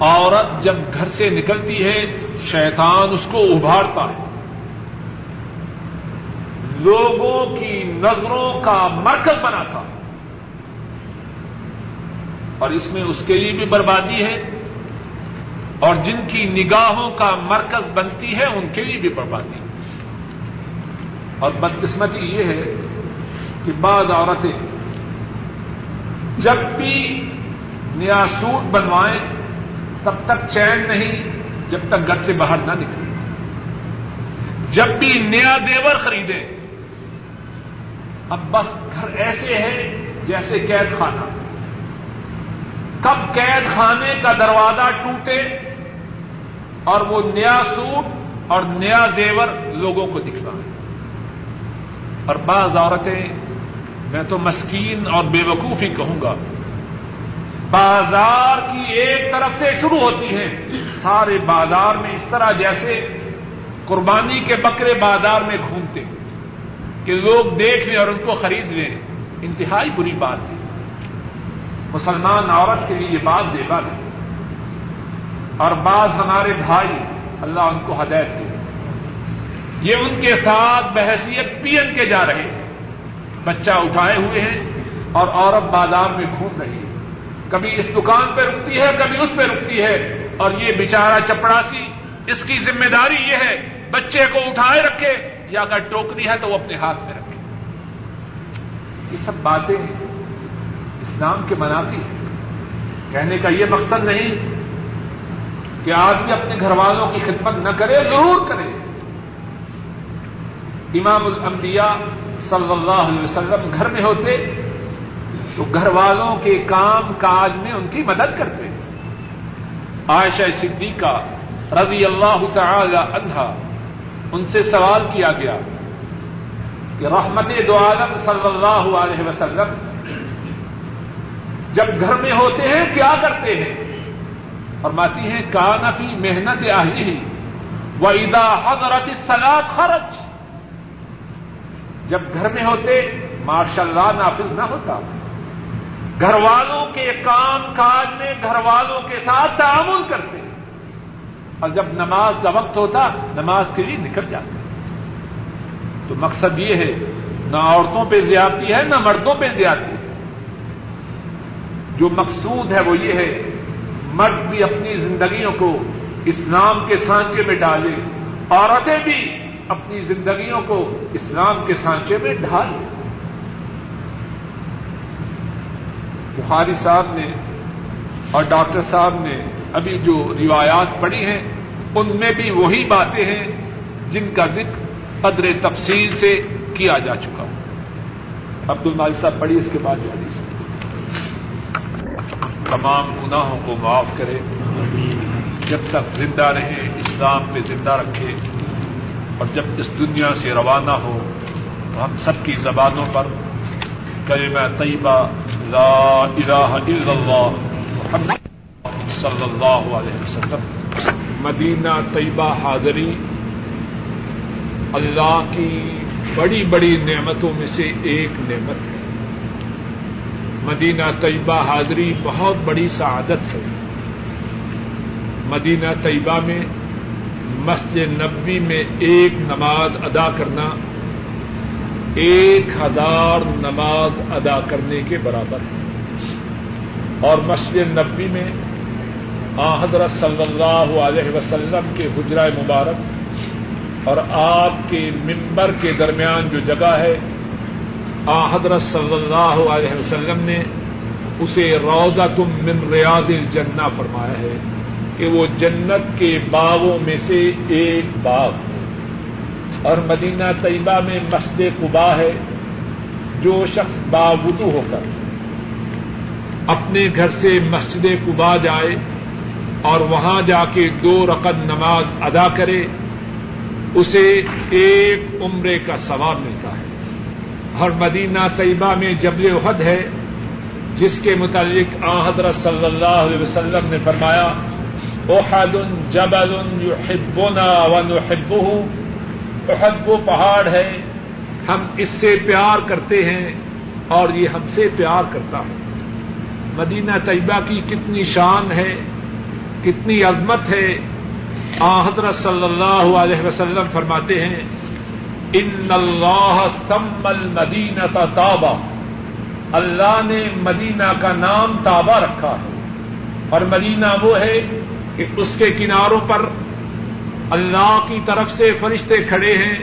عورت جب گھر سے نکلتی ہے، شیطان اس کو ابھارتا ہے۔ لوگوں کی نظروں کا مرکز بنا تھا اور اس میں اس کے لیے بھی بربادی ہے۔ اور جن کی نگاہوں کا مرکز بنتی ہے، ان کے لیے بھی بربادی اور بدقسمتی یہ ہے کہ بعض عورتیں جب بھی نیا سوٹ بنوائیں، تب تک چین نہیں، جب تک گھر سے باہر نہ نکلے۔ جب بھی نیا دیور خریدیں، اب بس گھر ایسے ہے جیسے قید خانہ۔ کب قید خانے کا دروازہ ٹوٹے اور وہ نیا سوٹ اور نیا زیور لوگوں کو دکھتا ہے اور بعض عورتیں میں تو مسکین اور بے وقوف ہی کہوں گا۔ بازار کی ایک طرف سے شروع ہوتی ہیں سارے بازار میں اس طرح جیسے قربانی کے بکرے بازار میں گھومتے ہیں کہ لوگ دیکھ لیں اور ان کو خرید لیں۔ انتہائی بری بات ہے۔ مسلمان عورت کے لیے یہ بات دے بات ہے۔ اور بعض ہمارے بھائی اللہ ان کو ہدایت دے۔ یہ ان کے ساتھ بحثیت پی کے جا رہے ہیں۔ بچہ اٹھائے ہوئے ہیں اور عورت بازار میں گھوم رہی ہے۔ کبھی اس دکان پہ رکتی ہے، کبھی اس پہ رکتی ہے۔ اور یہ بیچارہ چپڑاسی، اس کی ذمہ داری یہ ہے، بچے کو اٹھائے رکھے یا اگر ٹوکری ہے تو وہ اپنے ہاتھ میں رکھے۔ یہ سب باتیں اسلام کے منافی ہیں۔ کہنے کا یہ مقصد نہیں کہ آدمی اپنے گھر والوں کی خدمت نہ کرے، ضرور کرے۔ امام الانبیاء صلی اللہ علیہ وسلم گھر میں ہوتے، تو گھر والوں کے کام کاج میں ان کی مدد کرتے۔ عائشہ صدیقہ رضی اللہ تعالی عنہا ان سے سوال کیا گیا کہ رحمت دو عالم صلی اللہ علیہ وسلم جب گھر میں ہوتے ہیں، کیا کرتے ہیں؟ فرماتی ہیں کانفی محنت آہی ہی وہ ادا حضرت سلاد خرچ جب گھر میں ہوتے ماشاء اللہ نافذ نہ ہوتا۔ گھر والوں کے کام کاج میں گھر والوں کے ساتھ تعامل کرتے۔ اور جب نماز کا وقت ہوتا، نماز کے لیے نکل جاتے۔ تو مقصد یہ ہے، نہ عورتوں پہ زیادتی ہے، نہ مردوں پہ زیادتی۔ ہے جو مقصود ہے وہ یہ ہے، مرد بھی اپنی زندگیوں کو اسلام کے سانچے میں ڈالے، عورتیں بھی اپنی زندگیوں کو اسلام کے سانچے میں ڈالیں بخاری صاحب نے اور ڈاکٹر صاحب نے ابھی جو روایات پڑھی ہیں، ان میں بھی وہی باتیں ہیں جن کا ذکر قدر تفصیل سے کیا جا چکا عبد المال صاحب پڑھی اس کے بعد جو حدیث۔ تمام گناہوں کو معاف کرے۔ جب تک زندہ رہے اسلام پہ زندہ رکھے۔ اور جب اس دنیا سے روانہ ہو تو ہم سب کی زبانوں پر کلمہ طیبہ، لا الہ الا اللہ محمد صلی اللہ علیہ وسلم۔ مدینہ طیبہ حاضری اللہ کی بڑی بڑی نعمتوں میں سے ایک نعمت ہے۔ مدینہ طیبہ حاضری بہت بڑی سعادت ہے۔ مدینہ طیبہ میں مسجد نبی میں ایک نماز ادا کرنا ایک ہزار نماز ادا کرنے کے برابر ہے۔ اور مسجد نبی میں آ حضرت صلی اللہ علیہ وسلم کے حجرہ مبارک اور آپ کے ممبر کے درمیان جو جگہ ہے، آ حضرت صلی اللہ علیہ وسلم نے اسے روزہ تم من ریاض الجنہ فرمایا ہے۔ کہ وہ جنت کے باغوں میں سے ایک باغ اور مدینہ طیبہ میں مسجد قبا ہے جو شخص باوضو ہو کر اپنے گھر سے مسجد قبا جائے اور وہاں جا کے دو رقد نماز ادا کرے، اسے ایک عمرے کا ثواب ملتا ہے۔ اور مدینہ طیبہ میں جبل عہد ہے، جس کے متعلق آ حضرت صلی اللہ علیہ وسلم نے فرمایا اوحد جبل یحبنا ونحبه. احد وہ پہاڑ ہے، ہم اس سے پیار کرتے ہیں اور یہ ہم سے پیار کرتا ہے۔ مدینہ طیبہ کی کتنی شان ہے، کتنی عظمت ہے۔ آ حضرت صلی اللہ علیہ وسلم فرماتے ہیں ان اللہ سم المدینہ تابا اللہ نے مدینہ کا نام تابا رکھا ہے۔ اور مدینہ وہ ہے کہ اس کے کناروں پر اللہ کی طرف سے فرشتے کھڑے ہیں۔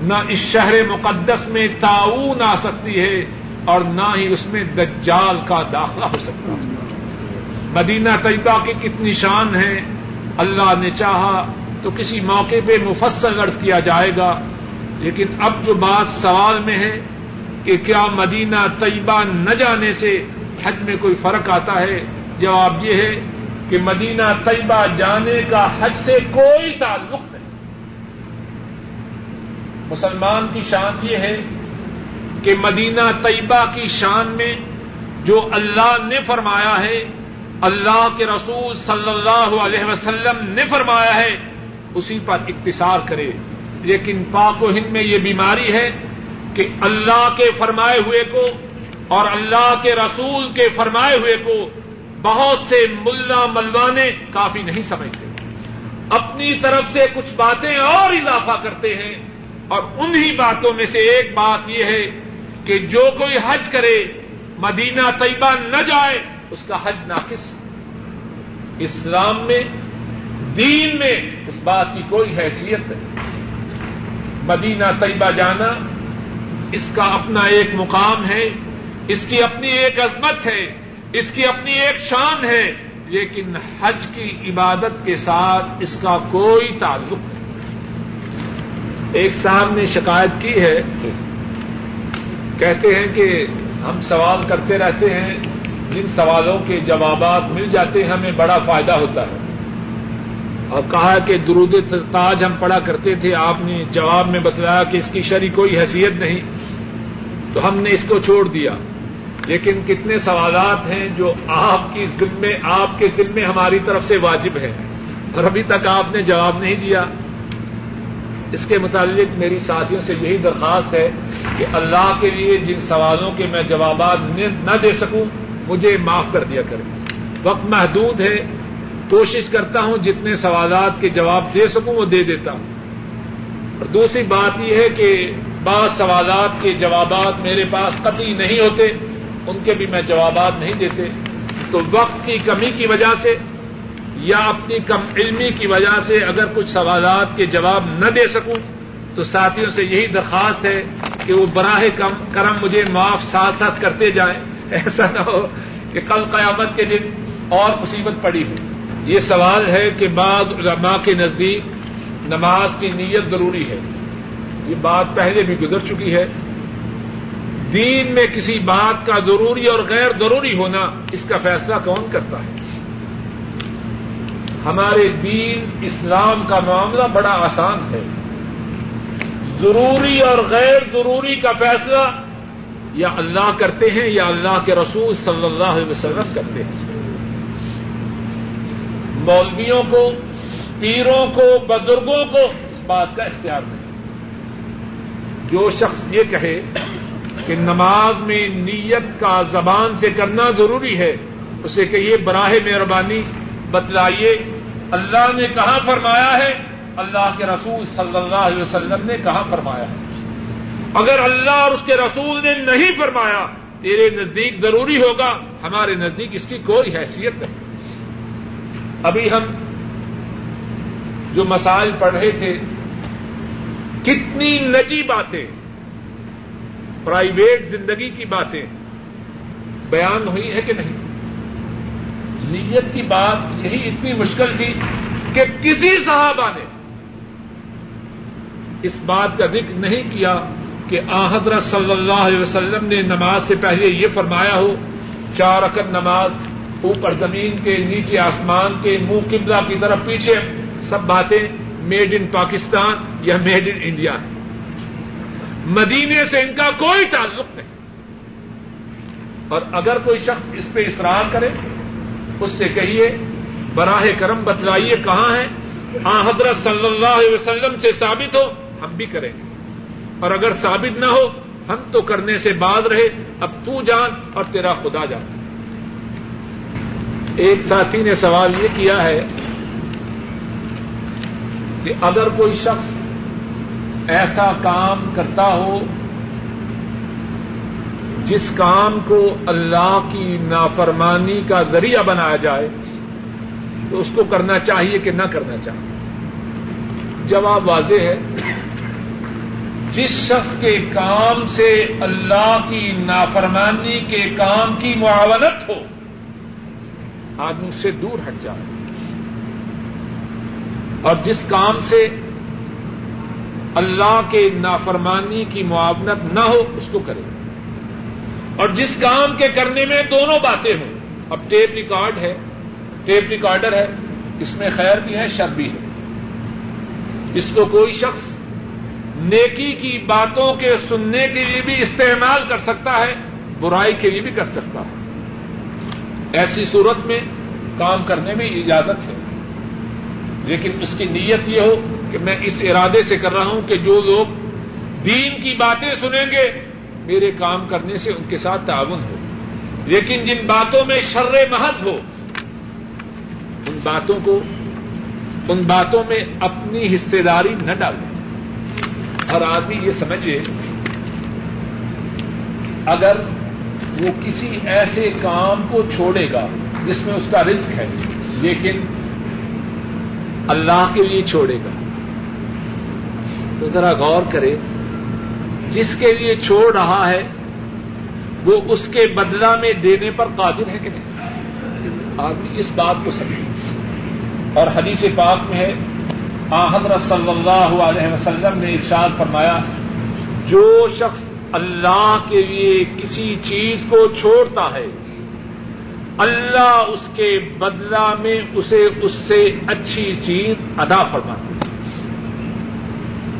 نہ اس شہر مقدس میں تعاون آ سکتی ہے اور نہ ہی اس میں دجال کا داخلہ ہو سکتا ہے۔ مدینہ طیبہ کی کتنی شان ہے۔ اللہ نے چاہا تو کسی موقع پہ مفصل عرض کیا جائے گا۔ لیکن اب جو بات سوال میں ہے کہ کیا مدینہ طیبہ نہ جانے سے حج میں کوئی فرق آتا ہے، جواب یہ ہے کہ مدینہ طیبہ جانے کا حج سے کوئی تعلق نہیں۔ مسلمان کی شان یہ ہے کہ مدینہ طیبہ کی شان میں جو اللہ نے فرمایا ہے، اللہ کے رسول صلی اللہ علیہ وسلم نے فرمایا ہے، اسی پر اقتصار کرے۔ لیکن پاک و ہند میں یہ بیماری ہے کہ اللہ کے فرمائے ہوئے کو اور اللہ کے رسول کے فرمائے ہوئے کو بہت سے ملا ملوانے کافی نہیں سمجھتے۔ اپنی طرف سے کچھ باتیں اور اضافہ کرتے ہیں اور انہی باتوں میں سے ایک بات یہ ہے کہ جو کوئی حج کرے، مدینہ طیبہ نہ جائے، اس کا حج ناقص۔ اسلام میں، دین میں اس بات کی کوئی حیثیت نہیں۔ مدینہ طیبہ جانا اس کا اپنا ایک مقام ہے، اس کی اپنی ایک عظمت ہے۔ اس کی اپنی ایک شان ہے، لیکن حج کی عبادت کے ساتھ اس کا کوئی تعلق نہیں۔ ایک صاحب نے شکایت کی ہے، کہتے ہیں کہ ہم سوال کرتے رہتے ہیں، جن سوالوں کے جوابات مل جاتے ہیں، ہمیں بڑا فائدہ ہوتا ہے۔ اور کہا کہ درود تاج ہم پڑھا کرتے تھے، آپ نے جواب میں بتلایا کہ اس کی شری کوئی حیثیت نہیں، تو ہم نے اس کو چھوڑ دیا۔ لیکن کتنے سوالات ہیں جو آپ کی ذمے، آپ کے ذمے ہماری طرف سے واجب ہیں۔ اور ابھی تک آپ نے جواب نہیں دیا۔ اس کے متعلق میری ساتھیوں سے یہی درخواست ہے کہ اللہ کے لیے جن سوالوں کے میں جوابات نہ دے سکوں، مجھے معاف کر دیا کریں۔ وقت محدود ہے۔ کوشش کرتا ہوں جتنے سوالات کے جواب دے سکوں، وہ دے دیتا ہوں۔ اور دوسری بات یہ ہے کہ بعض سوالات کے جوابات میرے پاس قطعی نہیں ہوتے۔ ان کے بھی میں جوابات نہیں دیتے تو وقت کی کمی کی وجہ سے یا اپنی کم علمی کی وجہ سے اگر کچھ سوالات کے جواب نہ دے سکوں تو ساتھیوں سے یہی درخواست ہے کہ وہ براہ کم کرم مجھے معاف ساتھ ساتھ کرتے جائیں۔ ایسا نہ ہو کہ کل قیامت کے دن اور مصیبت پڑی ہو۔ یہ سوال ہے کہ بعض علماء کے نزدیک نماز کی نیت ضروری ہے۔ یہ بات پہلے بھی گزر چکی ہے۔ دین میں کسی بات کا ضروری اور غیر ضروری ہونا اس کا فیصلہ کون کرتا ہے؟ ہمارے دین اسلام کا معاملہ بڑا آسان ہے۔ ضروری اور غیر ضروری کا فیصلہ یا اللہ کرتے ہیں یا اللہ کے رسول صلی اللہ علیہ وسلم کرتے ہیں۔ مولویوں کو، پیروں کو، بزرگوں کو اس بات کا اختیار نہیں۔ جو شخص یہ کہے کہ نماز میں نیت کا زبان سے کرنا ضروری ہے، اسے کہیے براہ مہربانی بتلائیے۔ اللہ نے کہاں فرمایا ہے؟ اللہ کے رسول صلی اللہ علیہ وسلم نے کہاں فرمایا ہے؟ اگر اللہ اور اس کے رسول نے نہیں فرمایا، تیرے نزدیک ضروری ہوگا۔ ہمارے نزدیک اس کی کوئی حیثیت نہیں۔ ابھی ہم جو مسائل پڑھ رہے تھے، کتنی نجی باتیں پرائیویٹ زندگی کی باتیں بیان ہوئی ہے کہ نہیں؟ نیت کی بات یہی اتنی مشکل تھی کہ کسی صحابہ نے اس بات کا ذکر نہیں کیا کہ حضرت صلی اللہ علیہ وسلم نے نماز سے پہلے یہ فرمایا ہو، چار اکر نماز، اوپر زمین کے، نیچے آسمان کے، منہ قبلہ کی طرف پیچھے، سب باتیں میڈ ان پاکستان یا میڈ ان انڈیا ہے مدینے سے ان کا کوئی تعلق نہیں۔ اور اگر کوئی شخص اس پہ اصرار کرے، اس سے کہیے، براہ کرم بتلائیے کہاں ہے۔ ہاں حضرت صلی اللہ علیہ وسلم سے ثابت ہو، ہم بھی کریں گے۔ اور اگر ثابت نہ ہو، ہم تو کرنے سے بعد رہے۔ اب تو جان اور تیرا خدا جان ایک ساتھی نے سوال یہ کیا ہے کہ اگر کوئی شخص ایسا کام کرتا ہو جس کام کو اللہ کی نافرمانی کا ذریعہ بنایا جائے، تو اس کو کرنا چاہیے کہ نہ کرنا چاہیے۔ جواب واضح ہے۔ جس شخص کے کام سے اللہ کی نافرمانی کے کام کی معاونت ہو، آدمی اس سے دور ہٹ جائے۔ اور جس کام سے اللہ کے نافرمانی کی معاونت نہ ہو، اس کو کرے۔ اور جس کام کے کرنے میں دونوں باتیں ہوں، اب ٹیپ ریکارڈ ہے، ٹیپ ریکارڈر ہے، اس میں خیر بھی ہے، شر بھی ہے۔ اس کو کوئی شخص نیکی کی باتوں کے سننے کے لیے بھی استعمال کر سکتا ہے، برائی کے لیے بھی کر سکتا ہے۔ ایسی صورت میں کام کرنے میں اجازت ہے، لیکن اس کی نیت یہ ہو کہ میں اس ارادے سے کر رہا ہوں کہ جو لوگ دین کی باتیں سنیں گے، میرے کام کرنے سے ان کے ساتھ تعاون ہو۔ لیکن جن باتوں میں شر محض ہو، ان باتوں کو، ان باتوں میں اپنی حصے داری نہ ڈالیں اور آدمی یہ سمجھے، اگر وہ کسی ایسے کام کو چھوڑے گا جس میں اس کا رزق ہے، لیکن اللہ کے لیے چھوڑے گا۔ تو ذرا غور کرے جس کے لیے چھوڑ رہا ہے، وہ اس کے بدلہ میں دینے پر قادر ہے کہ نہیں؟ آدمی اس بات کو سمجھے۔ اور حدیث پاک میں ہے حضرت صلی اللہ علیہ وسلم نے ارشاد فرمایا، جو شخص اللہ کے لیے کسی چیز کو چھوڑتا ہے، اللہ اس کے بدلہ میں اسے اس سے اچھی چیز ادا فرماتی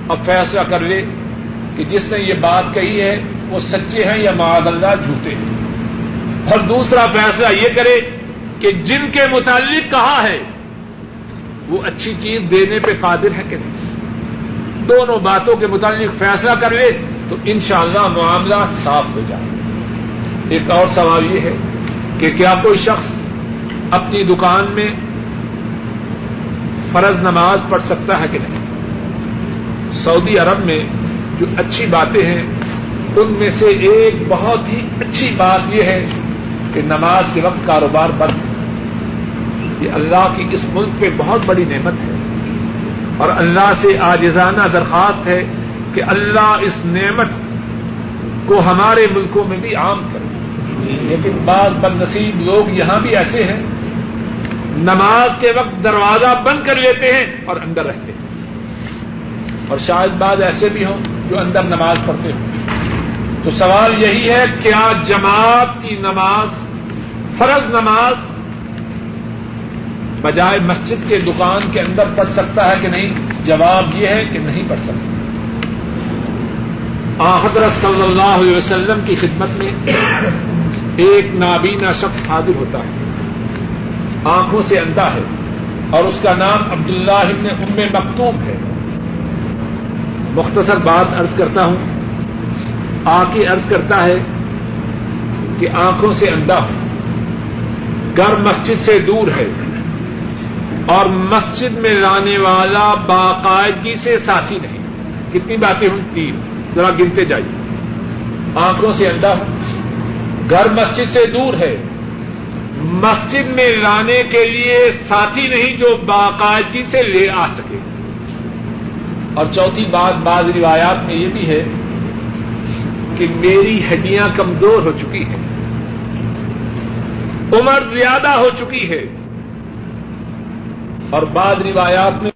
اب فیصلہ کر لے کہ جس نے یہ بات کہی ہے وہ سچے ہیں یا معاذ اللہ جھوٹے ہیں۔ اور دوسرا فیصلہ یہ کرے کہ جن کے متعلق کہا ہے، وہ اچھی چیز دینے پہ قادر ہے کہ نہیں۔ دونوں باتوں کے متعلق فیصلہ کر لے تو انشاءاللہ معاملہ صاف ہو جائے۔ ایک اور سوال یہ ہے کہ کیا کوئی شخص اپنی دکان میں فرض نماز پڑھ سکتا ہے کہ نہیں؟ سعودی عرب میں جو اچھی باتیں ہیں، ان میں سے ایک بہت ہی اچھی بات یہ ہے کہ نماز کے وقت کاروبار بند۔ یہ اللہ کی اس ملک پہ بہت بڑی نعمت ہے۔ اور اللہ سے آجزانہ درخواست ہے کہ اللہ اس نعمت کو ہمارے ملکوں میں بھی عام کرے۔ لیکن بعض بد نصیب لوگ یہاں بھی ایسے ہیں، نماز کے وقت دروازہ بند کر لیتے ہیں اور اندر رہتے ہیں۔ اور شاید بعض ایسے بھی ہوں جو اندر نماز پڑھتے ہوں۔ تو سوال یہی ہے، کیا جماعت کی نماز فرض نماز بجائے مسجد کے دکان کے اندر پڑھ سکتا ہے کہ نہیں؟ جواب یہ ہے کہ نہیں پڑھ سکتا۔ حضرت صلی اللہ علیہ وسلم کی خدمت میں ایک نابینا شخص حاضر ہوتا ہے۔ آنکھوں سے اندھا ہے اور اس کا نام عبداللہ ابن ام مکتوب ہے۔ مختصر بات ارض کرتا ہوں۔ آ کے ارض کرتا ہے کہ آنکھوں سے اندھا ہو گھر مسجد سے دور ہے۔ اور مسجد میں لانے والا باقاعدگی سے ساتھی نہیں۔ کتنی باتیں ہوں؟ تین۔ ذرا گنتے جائیے۔ آنکھوں سے اندھا ہو گھر مسجد سے دور ہے۔ مسجد میں لانے کے لیے ساتھی نہیں جو باقاعدگی سے لے آ سکے۔ اور چوتھی بات بعض روایات میں یہ بھی ہے کہ میری ہڈیاں کمزور ہو چکی ہیں۔ عمر زیادہ ہو چکی ہے۔ اور بعض روایات میں